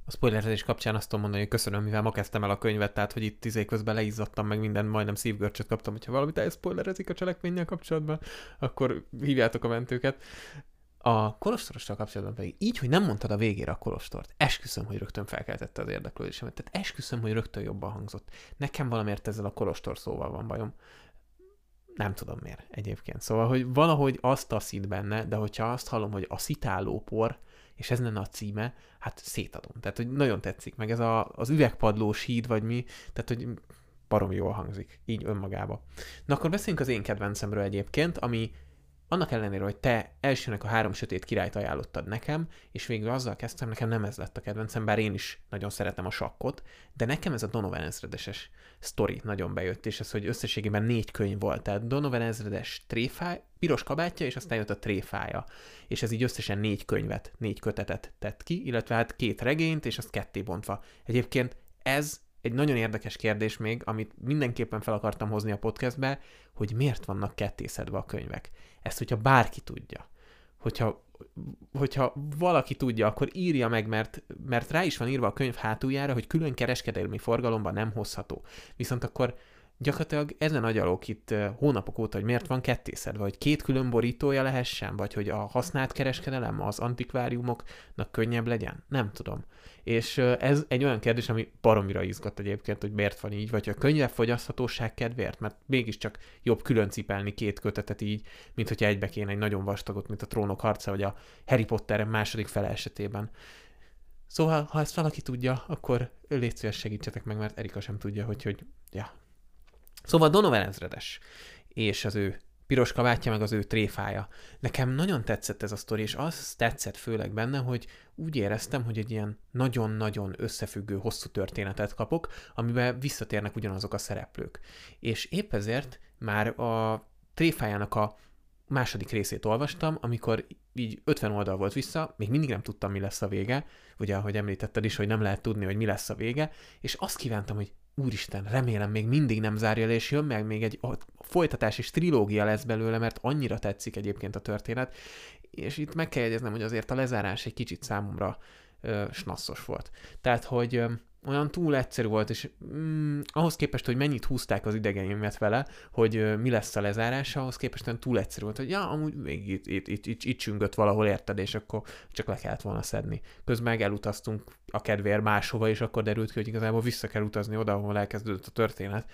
A spoilerezés kapcsán azt tudom mondani, hogy köszönöm, mivel ma kezdtem el a könyvet, tehát hogy itt izé közben leizzadtam, meg minden, majdnem szívgörcsöt kaptam, hogyha valamit elspoilerezik a cselekménnyel kapcsolatban, akkor hívjátok a mentőket. A kolostorossal kapcsolatban pedig így, hogy nem mondtad a végére a kolostort, esküszöm, hogy rögtön felkeltette az érdeklődésemet. Tehát esküszöm, hogy rögtön jobban hangzott. Nekem valamiért ezzel a kolostor szóval van bajom. Nem tudom miért egyébként. Szóval, hogy valahogy azt taszít benne, de hogyha azt hallom, hogy a szitáló por, és ez lenne a címe, hát szétadom. Tehát, hogy nagyon tetszik, meg ez a, az üvegpadlós híd, vagy mi, tehát, hogy barom jól hangzik, így önmagába. Na akkor beszéljünk az én kedvencemről egyébként, ami annak ellenére, hogy te elsőnek a három sötét királyt ajánlottad nekem, és végül azzal kezdtem, nekem nem ez lett a kedvencem, bár én is nagyon szeretem a sakkot, de nekem ez a Donovan ezredeses sztori nagyon bejött, és ez, hogy összességében négy könyv volt, tehát Donovan ezredes tréfáj, piros kabátja, és aztán jött a tréfája, és ez így összesen négy könyvet, négy kötetet tett ki, illetve hát két regényt, és azt ketté bontva. Egyébként ez egy nagyon érdekes kérdés még, amit mindenképpen fel akartam hozni a podcastbe, hogy miért vannak kettészedve a könyvek. Ezt, hogyha bárki tudja, hogyha hogyha valaki tudja, akkor írja meg, mert, mert rá is van írva a könyv hátuljára, hogy külön kereskedelmi forgalomban nem hozható. Viszont akkor gyakorlatilag ezen agyalok itt hónapok óta, hogy miért van kettészedve, hogy két külön borítója lehessen, vagy hogy a használt kereskedelem az antikváriumoknak könnyebb legyen? Nem tudom. És ez egy olyan kérdés, ami baromira izgat egyébként, hogy miért van így, vagy a könnyebb fogyaszthatóság kedvéért, mert mégiscsak jobb külön cipelni két kötetet így, mint hogyha egybe kéne egy nagyon vastagot, mint a trónok harca, vagy a Harry Potter második fele esetében. Szóval, ha ezt valaki tudja, akkor légy szíves segítsetek meg, mert Erika sem tudja, hogy, hogy ja, Szóval Donovan ezredes és az ő piros kabátja, meg az ő tréfája. Nekem nagyon tetszett ez a sztori, és az tetszett főleg benne, hogy úgy éreztem, hogy egy ilyen nagyon-nagyon összefüggő, hosszú történetet kapok, amiben visszatérnek ugyanazok a szereplők. És épp ezért már a tréfájának a második részét olvastam, amikor így 50 oldal volt vissza, még mindig nem tudtam, mi lesz a vége, ugye, ahogy említetted is, hogy nem lehet tudni, hogy mi lesz a vége, és azt kívántam, hogy úristen, remélem még mindig nem zárja le, és jön meg még egy folytatás és trilógia lesz belőle, mert annyira tetszik egyébként a történet, és itt meg kell jegyeznem, hogy azért a lezárás egy kicsit számomra ö, snasszos volt. Tehát, hogy ö, olyan túl egyszerű volt, és mm, ahhoz képest, hogy mennyit húzták az idegeimet vele, hogy uh, mi lesz a lezárása, ahhoz képest olyan túl egyszerű volt, hogy ja, amúgy még itt, itt, itt, itt, itt csüngött valahol, érted, és akkor csak le kellett volna szedni. Közben meg elutaztunk a kedvéért máshova, és akkor derült ki, hogy igazából vissza kell utazni oda, ahol elkezdődött a történet.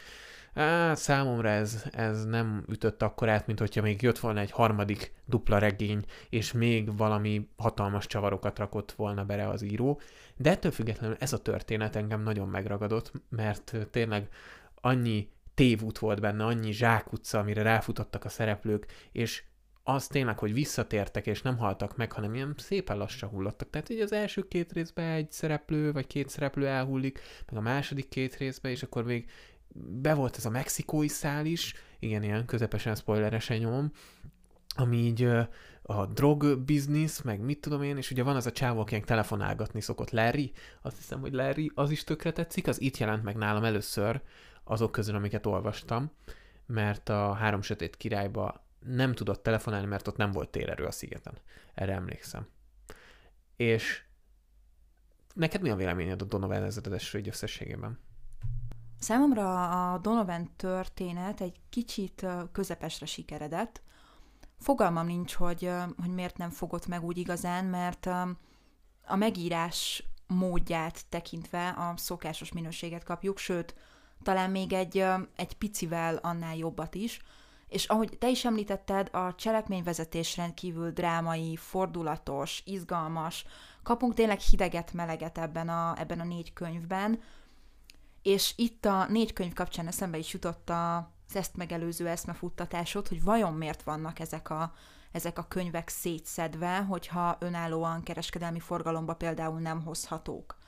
Á, számomra ez, ez nem ütött akkor át, mint hogyha még jött volna egy harmadik dupla regény, és még valami hatalmas csavarokat rakott volna bele az író. De ettől függetlenül ez a történet engem nagyon megragadott, mert tényleg annyi tévút volt benne, annyi zsákutca, amire ráfutottak a szereplők, és az tényleg, hogy visszatértek és nem haltak meg, hanem ilyen szépen lassan hullottak. Tehát így az első két részben egy szereplő, vagy két szereplő elhullik, meg a második két részben, és akkor még be volt ez a mexikói szál is, igen, ilyen közepesen spoileresen nyomom, ami így a drog business, meg mit tudom én, és ugye van az a csávó, akinek telefonálgatni szokott, Larry, azt hiszem, hogy Larry, az is tökre tetszik, az itt jelent meg nálam először azok közül, amiket olvastam, mert a Három Sötét Királyba nem tudott telefonálni, mert ott nem volt térerő a szigeten. Erre emlékszem. És neked mi a véleményed a Donovan ezredesről így összességében? Számomra a Donovan történet egy kicsit közepesre sikeredett. Fogalmam nincs, hogy, hogy miért nem fogott meg úgy igazán, mert a megírás módját tekintve a szokásos minőséget kapjuk, sőt, talán még egy, egy picivel annál jobbat is. És ahogy te is említetted, a cselekményvezetés rendkívül drámai, fordulatos, izgalmas, kapunk tényleg hideget, meleget ebben a, ebben a négy könyvben, és itt a négy könyv kapcsán eszembe is jutott az ezt megelőző eszmefuttatásod, hogy vajon miért vannak ezek a, ezek a könyvek szétszedve, hogyha önállóan kereskedelmi forgalomba például nem hozhatók.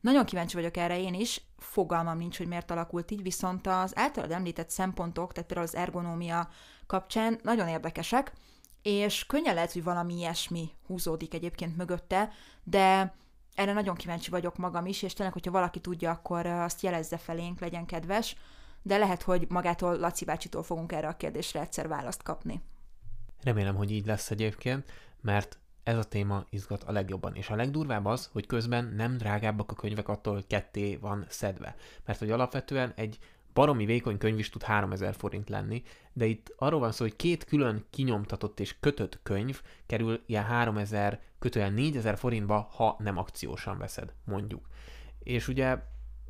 Nagyon kíváncsi vagyok erre én is, fogalmam nincs, hogy miért alakult így, viszont az általad említett szempontok, tehát például az ergonómia kapcsán nagyon érdekesek, és könnyen lehet, hogy valami ilyesmi húzódik egyébként mögötte, de erre nagyon kíváncsi vagyok magam is, és tényleg, hogyha valaki tudja, akkor azt jelezze felénk, legyen kedves, de lehet, hogy magától Laci bácsitól fogunk erre a kérdésre egyszer választ kapni. Remélem, hogy így lesz egyébként, mert ez a téma izgat a legjobban. És a legdurvább az, hogy közben nem drágábbak a könyvek attól, hogy ketté van szedve. Mert hogy alapvetően egy baromi vékony könyv is tud 3000 forint lenni, de itt arról van szó, hogy két külön kinyomtatott és kötött könyv kerül ilyen 3000, kötően 4000 forintba, ha nem akciósan veszed, mondjuk. És ugye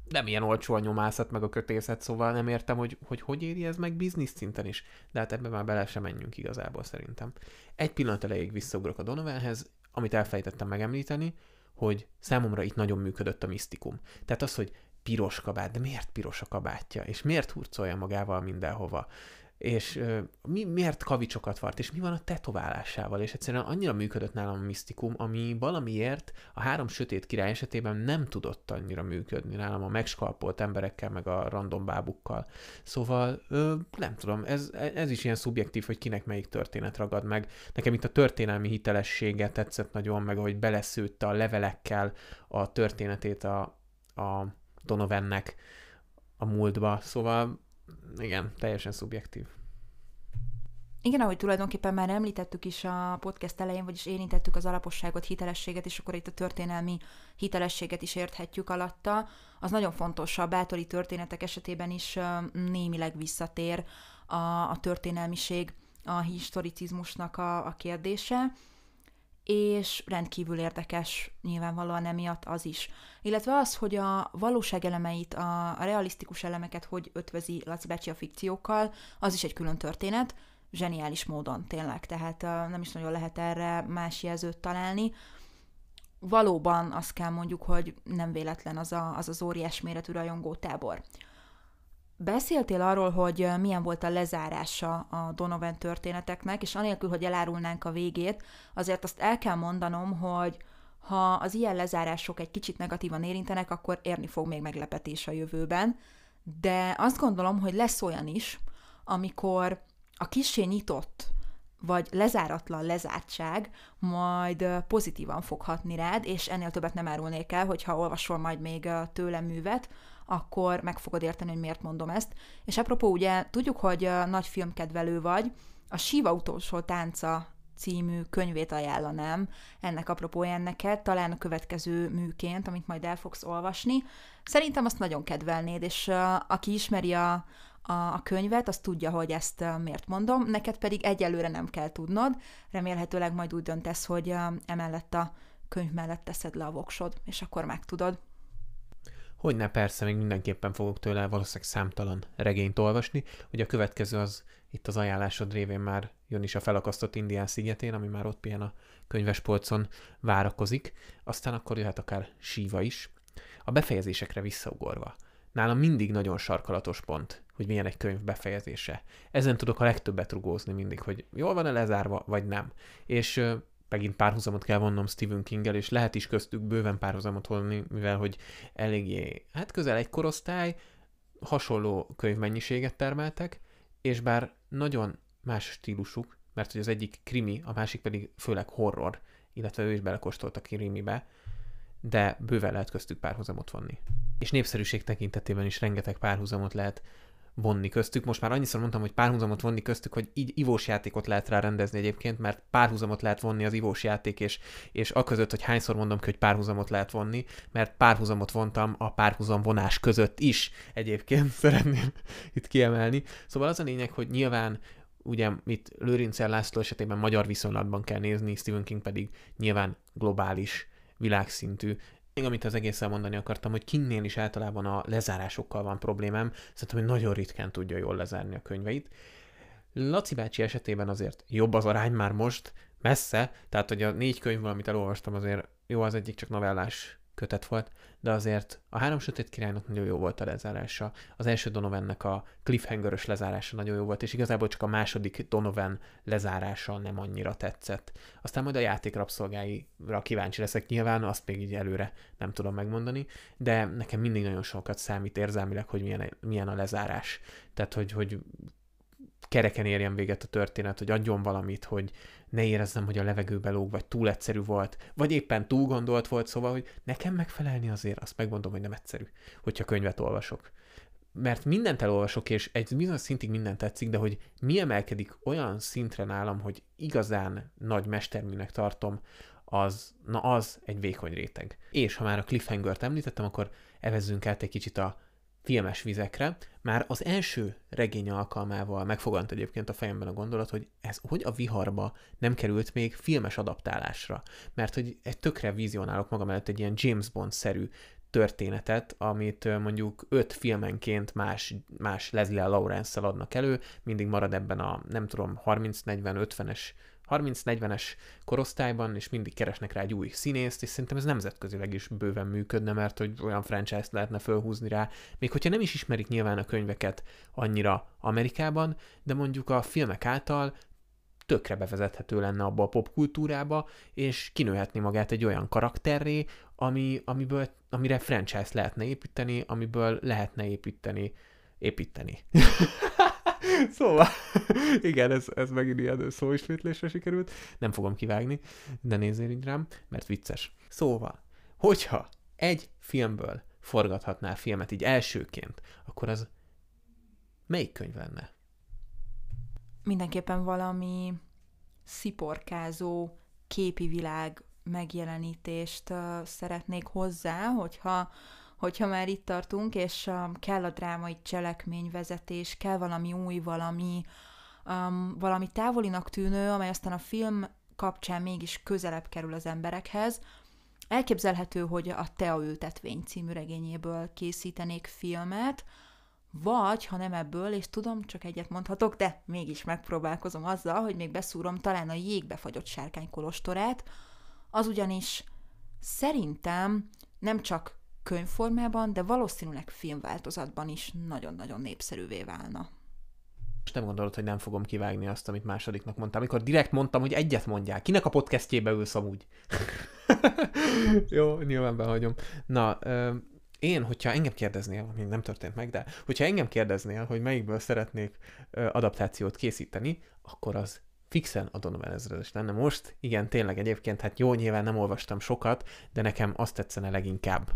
nem ilyen olcsó a nyomászat, meg a kötészet, szóval nem értem, hogy hogy, hogy éri ez meg biznisz szinten is, de hát ebben már bele sem menjünk igazából szerintem. Egy pillanat elejéig visszaugrok a Donovanhez, amit elfejtettem megemlíteni, hogy számomra itt nagyon működött a misztikum. Tehát az, hogy piros kabát, de miért piros a kabátja, és miért hurcolja magával mindenhova, és uh, mi, miért kavicsokat vart, és mi van a tetoválásával, és egyszerűen annyira működött nálam a misztikum, ami valamiért a három sötét király esetében nem tudott annyira működni nálam a megskalpolt emberekkel, meg a random bábukkal. Szóval uh, nem tudom, ez, ez is ilyen szubjektív, hogy kinek melyik történet ragad meg. Nekem itt a történelmi hitelessége tetszett nagyon, meg ahogy beleszőtte a levelekkel a történetét a, a Donovannek a múltba, szóval igen, teljesen szubjektív. Igen, ahogy tulajdonképpen már említettük is a podcast elején, vagyis érintettük az alaposságot, hitelességet, és akkor itt a történelmi hitelességet is érthetjük alatta. Az nagyon fontos, a bátori történetek esetében is némileg visszatér a, a történelmiség, a historicizmusnak a, a kérdése, és rendkívül érdekes nyilvánvalóan emiatt az is. Illetve az, hogy a valóság elemeit, a, a realisztikus elemeket hogy ötvözi Laci bácsi a fikciókkal, az is egy külön történet, zseniális módon tényleg, tehát nem is nagyon lehet erre más jelzőt találni. Valóban azt kell mondjuk, hogy nem véletlen az a, az, az óriás méretű rajongó tábor. Beszéltél arról, hogy milyen volt a lezárása a Donovan történeteknek, és anélkül, hogy elárulnánk a végét, azért azt el kell mondanom, hogy ha az ilyen lezárások egy kicsit negatívan érintenek, akkor érni fog még meglepetés a jövőben, de azt gondolom, hogy lesz olyan is, amikor a kisé nyitott vagy lezáratlan lezártság majd pozitívan fog hatni rád, és ennél többet nem árulnék el, hogyha olvasol majd még tőlem művet, akkor meg fogod érteni, hogy miért mondom ezt. És apropó, ugye tudjuk, hogy nagy filmkedvelő vagy, a Siva utolsó tánca című könyvét ajánlanám ennek apropóján neked, talán a következő műként, amit majd el fogsz olvasni. Szerintem azt nagyon kedvelnéd, és uh, aki ismeri a, a, a könyvet, az tudja, hogy ezt uh, miért mondom, neked pedig egyelőre nem kell tudnod, remélhetőleg majd úgy döntesz, hogy uh, emellett a könyv mellett teszed le a voksod, és akkor megtudod. Hogyne, persze, még mindenképpen fogok tőle valószínűleg számtalan regényt olvasni. Ugye a következő az itt az ajánlásod révén már jön is a felakasztott Indián szigetén, ami már ott pihen a könyvespolcon várakozik. Aztán akkor jöhet akár síva is. A befejezésekre visszaugorva. Nálam mindig nagyon sarkalatos pont, hogy milyen egy könyv befejezése. Ezen tudok a legtöbbet rugózni mindig, hogy jól van-e lezárva, vagy nem. És megint párhuzamot kell vonnom Stephen Kinggel, és lehet is köztük bőven párhuzamot vonni, mivel hogy eléggé, hát közel egy korosztály, hasonló könyvmennyiséget termeltek, és bár nagyon más stílusuk, mert hogy az egyik krimi, a másik pedig főleg horror, illetve ő is belekóstolt a krimibe, de bőven lehet köztük párhuzamot vonni. És népszerűség tekintetében is rengeteg párhuzamot lehet vonni köztük. Most már annyiszor mondtam, hogy párhuzamot vonni köztük, hogy így ivós játékot lehet rá rendezni egyébként, mert párhuzamot lehet vonni az ivós játék, és, és a között, hogy hányszor mondom hogy párhuzamot lehet vonni, mert párhuzamot vontam a párhuzam vonás között is egyébként szeretném itt kiemelni. Szóval az a lényeg, hogy nyilván ugye itt Lőrincsel László esetében magyar viszonylatban kell nézni, Stephen King pedig nyilván globális világszintű még amit az egészen mondani akartam, hogy kinnél is általában a lezárásokkal van problémám, szerintem, hogy nagyon ritkán tudja jól lezárni a könyveit. Laci bácsi esetében azért jobb az arány már most, messze, tehát hogy a négy könyvből, amit elolvastam, azért jó, az egyik csak novellás kötet volt, de azért a Három Sötét Királynak nagyon jó volt a lezárása. Az első Donovannek a cliffhangeres lezárása nagyon jó volt, és igazából csak a második Donovan lezárása nem annyira tetszett. Aztán majd a játék rabszolgáira kíváncsi leszek nyilván, azt még így előre nem tudom megmondani, de nekem mindig nagyon sokat számít érzelmileg, hogy milyen, milyen a lezárás. Tehát, hogy, hogy kereken érjen véget a történet, hogy adjon valamit, hogy ne érezzem, hogy a levegőbe lóg, vagy túl egyszerű volt, vagy éppen túl gondolt volt, szóval, hogy nekem megfelelni azért, azt megmondom, hogy nem egyszerű, hogyha könyvet olvasok. Mert mindent elolvasok, és egy bizonyos szintig mindent tetszik, de hogy mi emelkedik olyan szintre nálam, hogy igazán nagy mesterműnek tartom, az, na az egy vékony réteg. És ha már a cliffhanger-t említettem, akkor evezzünk át egy kicsit a filmes vizekre. Már az első regény alkalmával megfogant egyébként a fejemben a gondolat, hogy ez hogy a viharba nem került még filmes adaptálásra. Mert hogy egy tökre vizionálok magam előtt egy ilyen James Bond-szerű történetet, amit mondjuk öt filmenként más, más Leslie Lawrence-szel adnak elő, mindig marad ebben a, nem tudom, 30-40-50-es 30-40-es korosztályban, és mindig keresnek rá egy új színészt, és szerintem ez nemzetközileg is bőven működne, mert hogy olyan franchise-t lehetne fölhúzni rá, még hogyha nem is ismerik nyilván a könyveket annyira Amerikában, de mondjuk a filmek által tökre bevezethető lenne abba a popkultúrába, és kinőhetni magát egy olyan karakterré, ami, amiből, amire franchise lehetne építeni, amiből lehetne építeni, építeni. szóval, igen, ez, ez megint ilyen szóismétlésre sikerült. Nem fogom kivágni, de nézzél így rám, mert vicces. Szóval, hogyha egy filmből forgathatnál filmet így elsőként, akkor az melyik könyv lenne? Mindenképpen valami sziporkázó képi világ megjelenítést uh, szeretnék hozzá, hogyha, hogyha már itt tartunk, és um, kell a drámai cselekményvezetés, kell valami új, valami, um, valami távolinak tűnő, amely aztán a film kapcsán mégis közelebb kerül az emberekhez. Elképzelhető, hogy a Tea ültetvény című regényéből készítenék filmet, vagy, ha nem ebből, és tudom, csak egyet mondhatok, de mégis megpróbálkozom azzal, hogy még beszúrom talán a jégbe fagyott sárkány kolostorát, az ugyanis szerintem nem csak könyvformában, de valószínűleg filmváltozatban is nagyon-nagyon népszerűvé válna. Most nem gondolod, hogy nem fogom kivágni azt, amit másodiknak mondtam, amikor direkt mondtam, hogy egyet mondják. Kinek a podcastjébe ülsz amúgy? Jó, nyilván behagyom. Na, én, hogyha engem kérdeznél, ami nem történt meg, de hogyha engem kérdeznél, hogy melyikből szeretnék adaptációt készíteni, akkor az fixen a Donovan ezredes lenne most. Igen, tényleg egyébként, hát jó, nyilván nem olvastam sokat, de nekem azt tetszene leginkább.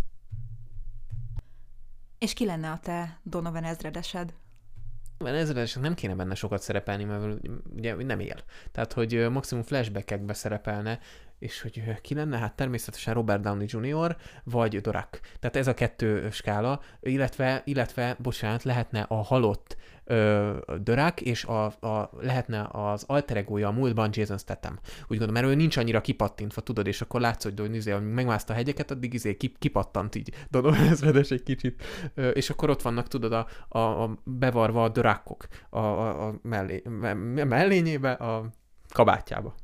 És ki lenne a te Donovan ezredesed? Donovan ezredesek nem kéne benne sokat szerepelni, mert ugye nem él. Tehát, hogy maximum flashbackekbe szerepelne, és hogy ki lenne? Hát természetesen Robert Downey Jr. vagy Dorak. Tehát ez a kettő skála, illetve, illetve bocsánat, lehetne a halott ö, Dorak, és a, a, lehetne az alter egója a múltban Jason Statham. Úgy gondolom, mert ő nincs annyira kipattintva, tudod, és akkor látszott, hogy izé, amíg megmászta a hegyeket, addig izé kip, kipattant így Donovan egy kicsit. Ö, és akkor ott vannak, tudod, a, a, a bevarva a Dorakok a, a, a mellé, me, mellényébe, a kabátjába.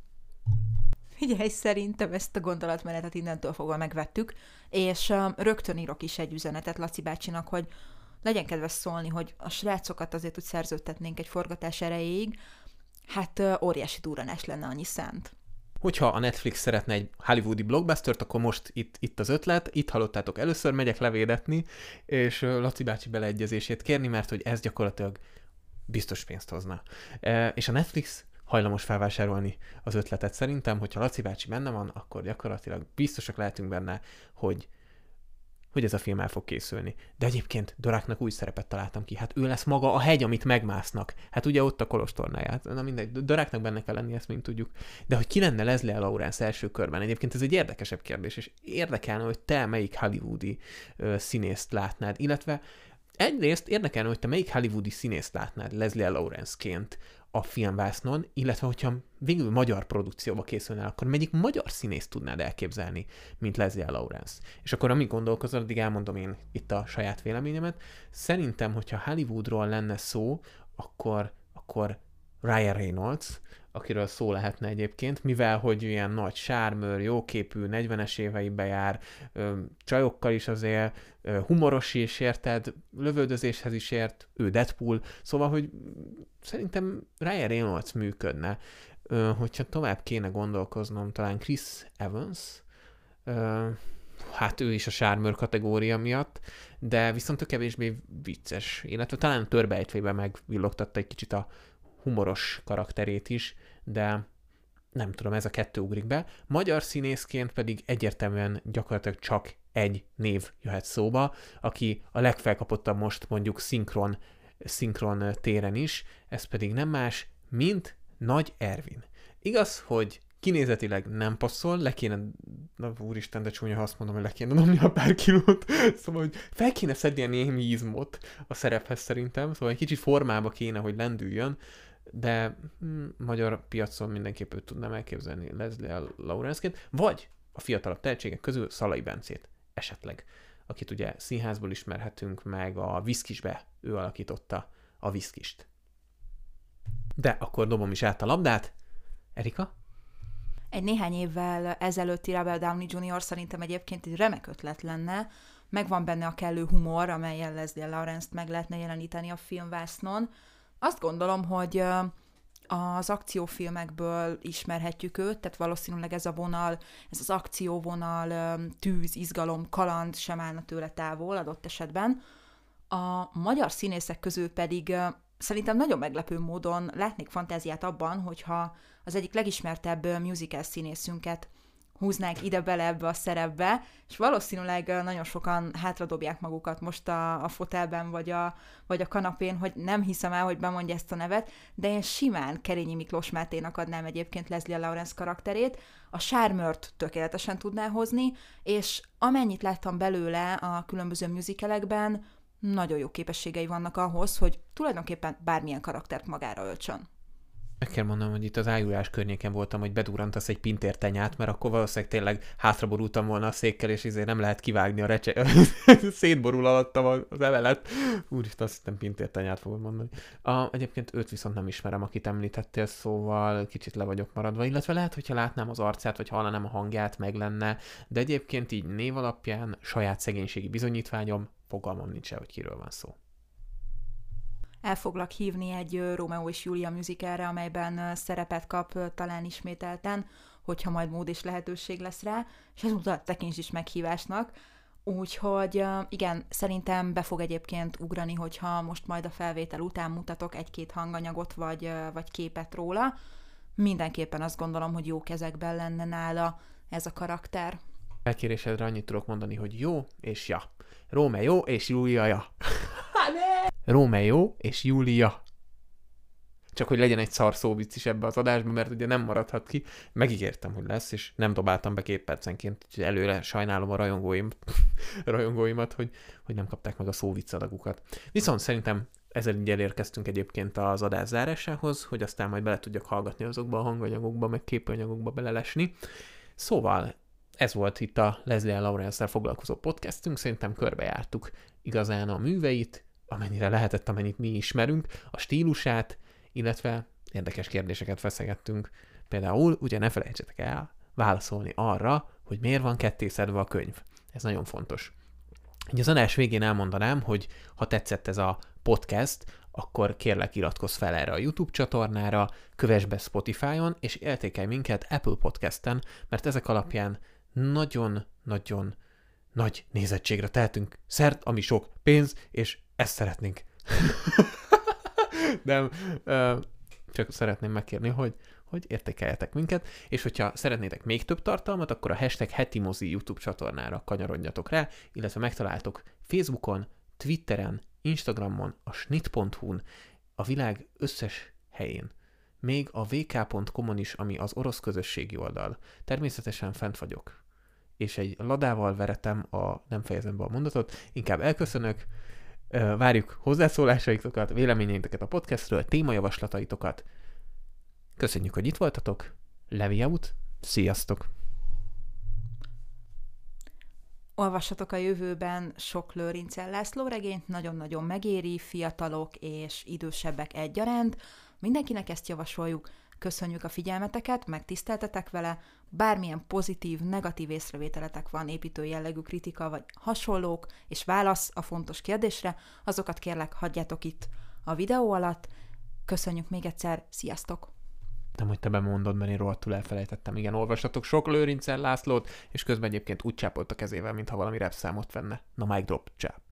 Figyelj, szerintem ezt a gondolatmenetet innentől fogva megvettük, és rögtön írok is egy üzenetet Laci bácsinak, hogy legyen kedves szólni, hogy a srácokat azért úgy szerződtetnénk egy forgatás erejéig, hát uh, óriási duranás lenne annyi szánt. Hogyha a Netflix szeretne egy hollywoodi blockbustert, akkor most itt, itt az ötlet, itt hallottátok, először megyek levédetni, és Laci bácsi beleegyezését kérni, mert hogy ez gyakorlatilag biztos pénzt hozna. E, és a Netflix hajlamos felvásárolni az ötletet. Szerintem, hogyha Laci bácsi benne van, akkor gyakorlatilag biztosak lehetünk benne, hogy hogy ez a film el fog készülni. De egyébként Doráknak új szerepet találtam ki. Hát ő lesz maga a hegy, amit megmásznak. Hát ugye ott a kolostornáját. Na mindegy, Doráknak benne kell lenni, ezt mind tudjuk. De hogy ki lenne Leslie Lawrence első körben? Egyébként ez egy érdekesebb kérdés, és érdekelne, hogy te melyik hollywoodi ö, színészt látnád, illetve egyrészt érdekelne, hogy te melyik hollywoodi színészt látnád Leslie Lawrence-ként a filmvásznon, illetve hogyha végül magyar produkcióba készülne, akkor melyik magyar színész tudnád elképzelni, mint Leslie Lawrence. És akkor amíg gondolkozol, addig elmondom én itt a saját véleményemet. Szerintem, hogyha Hollywoodról lenne szó, akkor, akkor Ryan Reynolds, akiről szó lehetne egyébként, mivel hogy ilyen nagy sármőr, jóképű, 40-es éveibe jár, csajokkal is azért, humoros is érted, lövöldözéshez is ért, ő Deadpool, szóval, hogy szerintem Ryan Reynolds működne. Hogyha tovább kéne gondolkoznom, talán Chris Evans, hát ő is a sármőr kategória miatt, de viszont a kevésbé vicces, illetve talán a törbejtvében megvillogtatta egy kicsit a humoros karakterét is, de nem tudom, ez a kettő ugrik be. Magyar színészként pedig egyértelműen gyakorlatilag csak egy név jöhet szóba, aki a legfelkapottabb most mondjuk szinkron, szinkron téren is, ez pedig nem más, mint Nagy Ervin. Igaz, hogy kinézetileg nem passzol, le kéne, na úristen, de csúnya, ha azt mondom, hogy le kéne dobni a pár kilót, szóval, hogy fel kéne szedni a némi izmot a szerephez szerintem, szóval egy kicsit formába kéne, hogy lendüljön, de hm, magyar piacon mindenképp őt tudnám elképzelni Leslie Lawrence-ként, vagy a fiatalabb tehetségek közül Szalai Bencét esetleg, akit ugye színházból ismerhetünk meg, a Viszkisbe ő alakította a Viszkist. De akkor dobom is át a labdát. Erika? Egy néhány évvel ezelőtti Robert Downey Jr. szerintem egyébként egy remek ötlet lenne, megvan benne a kellő humor, amelyen Leslie Lawrence-t meg lehetne jeleníteni a filmvásznon, azt gondolom, hogy az akciófilmekből ismerhetjük őt, tehát valószínűleg ez a vonal, ez az akcióvonal, tűz, izgalom, kaland sem állna tőle távol adott esetben. A magyar színészek közül pedig szerintem nagyon meglepő módon látnék fantáziát abban, hogyha az egyik legismertebb musical színészünket húznák ide bele ebbe a szerepbe, és valószínűleg nagyon sokan hátradobják magukat most a, a fotelben, vagy a, vagy a kanapén, hogy nem hiszem el, hogy bemondja ezt a nevet, de én simán Kerényi Miklós Máténak adnám egyébként Leslie Lawrence karakterét, a sármört tökéletesen tudná hozni, és amennyit láttam belőle a különböző musicalekben, nagyon jó képességei vannak ahhoz, hogy tulajdonképpen bármilyen karaktert magára öltsön. Meg kell mondanom, hogy itt az ájulás környéken voltam, hogy bedurrantasz egy pintértenyát, mert akkor valószínűleg tényleg hátraborultam volna a székkel, és ezért nem lehet kivágni a recse... Szétborul alattam az emelet. Úristen, azt hittem pintértenyát fogod mondani. A, egyébként őt viszont nem ismerem, akit említettél, szóval kicsit le vagyok maradva, illetve lehet, hogyha látnám az arcát, vagy hallanám a hangját, meg lenne, de egyébként így név alapján saját szegénységi bizonyítványom, fogalmam nincs hogy kiről van szó el foglak hívni egy Romeo és Julia musicalre, amelyben szerepet kap talán ismételten, hogyha majd mód és lehetőség lesz rá, és ezúttal tekints is meghívásnak. Úgyhogy igen, szerintem be fog egyébként ugrani, hogyha most majd a felvétel után mutatok egy-két hanganyagot vagy, vagy képet róla. Mindenképpen azt gondolom, hogy jó kezekben lenne nála ez a karakter. Elkérésedre annyit tudok mondani, hogy jó és ja. Rómeó és Júlia ja. Rómeó és Júlia. Csak hogy legyen egy szar szóvic is ebbe az adásba, mert ugye nem maradhat ki. Megígértem, hogy lesz, és nem dobáltam be két percenként, úgyhogy előre sajnálom a rajongóim, rajongóimat, hogy, hogy nem kapták meg a szóvic adagukat. Viszont szerintem ezzel így elérkeztünk egyébként az adás zárásához, hogy aztán majd bele tudjak hallgatni azokba a hanganyagokba, meg képanyagokba belelesni. Szóval ez volt itt a Leslie lawrence foglalkozó podcastünk, szerintem körbejártuk igazán a műveit, amennyire lehetett, amennyit mi ismerünk, a stílusát, illetve érdekes kérdéseket feszegettünk. Például, ugye ne felejtsetek el válaszolni arra, hogy miért van kettészedve a könyv. Ez nagyon fontos. Ugye az adás végén elmondanám, hogy ha tetszett ez a podcast, akkor kérlek iratkozz fel erre a YouTube csatornára, kövess be Spotify-on, és értékelj minket Apple Podcast-en, mert ezek alapján nagyon-nagyon nagy nézettségre tehetünk szert, ami sok pénz, és ezt szeretnénk. Nem, csak szeretném megkérni, hogy, hogy értékeljetek minket, és hogyha szeretnétek még több tartalmat, akkor a hashtag hetimozi YouTube csatornára kanyarodjatok rá, illetve megtaláltok Facebookon, Twitteren, Instagramon, a snit.hu-n, a világ összes helyén. Még a vk.com-on is, ami az orosz közösségi oldal. Természetesen fent vagyok. És egy ladával veretem a, nem fejezem be a mondatot, inkább elköszönök, Várjuk hozzászólásaitokat, véleményeiteket a podcastről, témajavaslataitokat. Köszönjük, hogy itt voltatok. Levi out. Sziasztok! Olvassatok a jövőben sok Lőrincel László regényt, nagyon-nagyon megéri, fiatalok és idősebbek egyaránt. Mindenkinek ezt javasoljuk. Köszönjük a figyelmeteket, megtiszteltetek vele, bármilyen pozitív, negatív észrevételetek van, építő jellegű kritika vagy hasonlók, és válasz a fontos kérdésre, azokat kérlek hagyjátok itt a videó alatt. Köszönjük még egyszer, sziasztok! Nem, hogy te bemondod, mert én rohadtul elfelejtettem. Igen, olvasatok sok Lőrincel Lászlót, és közben egyébként úgy csápolt a kezével, mintha valami rap számot venne. Na, mic drop, csáp.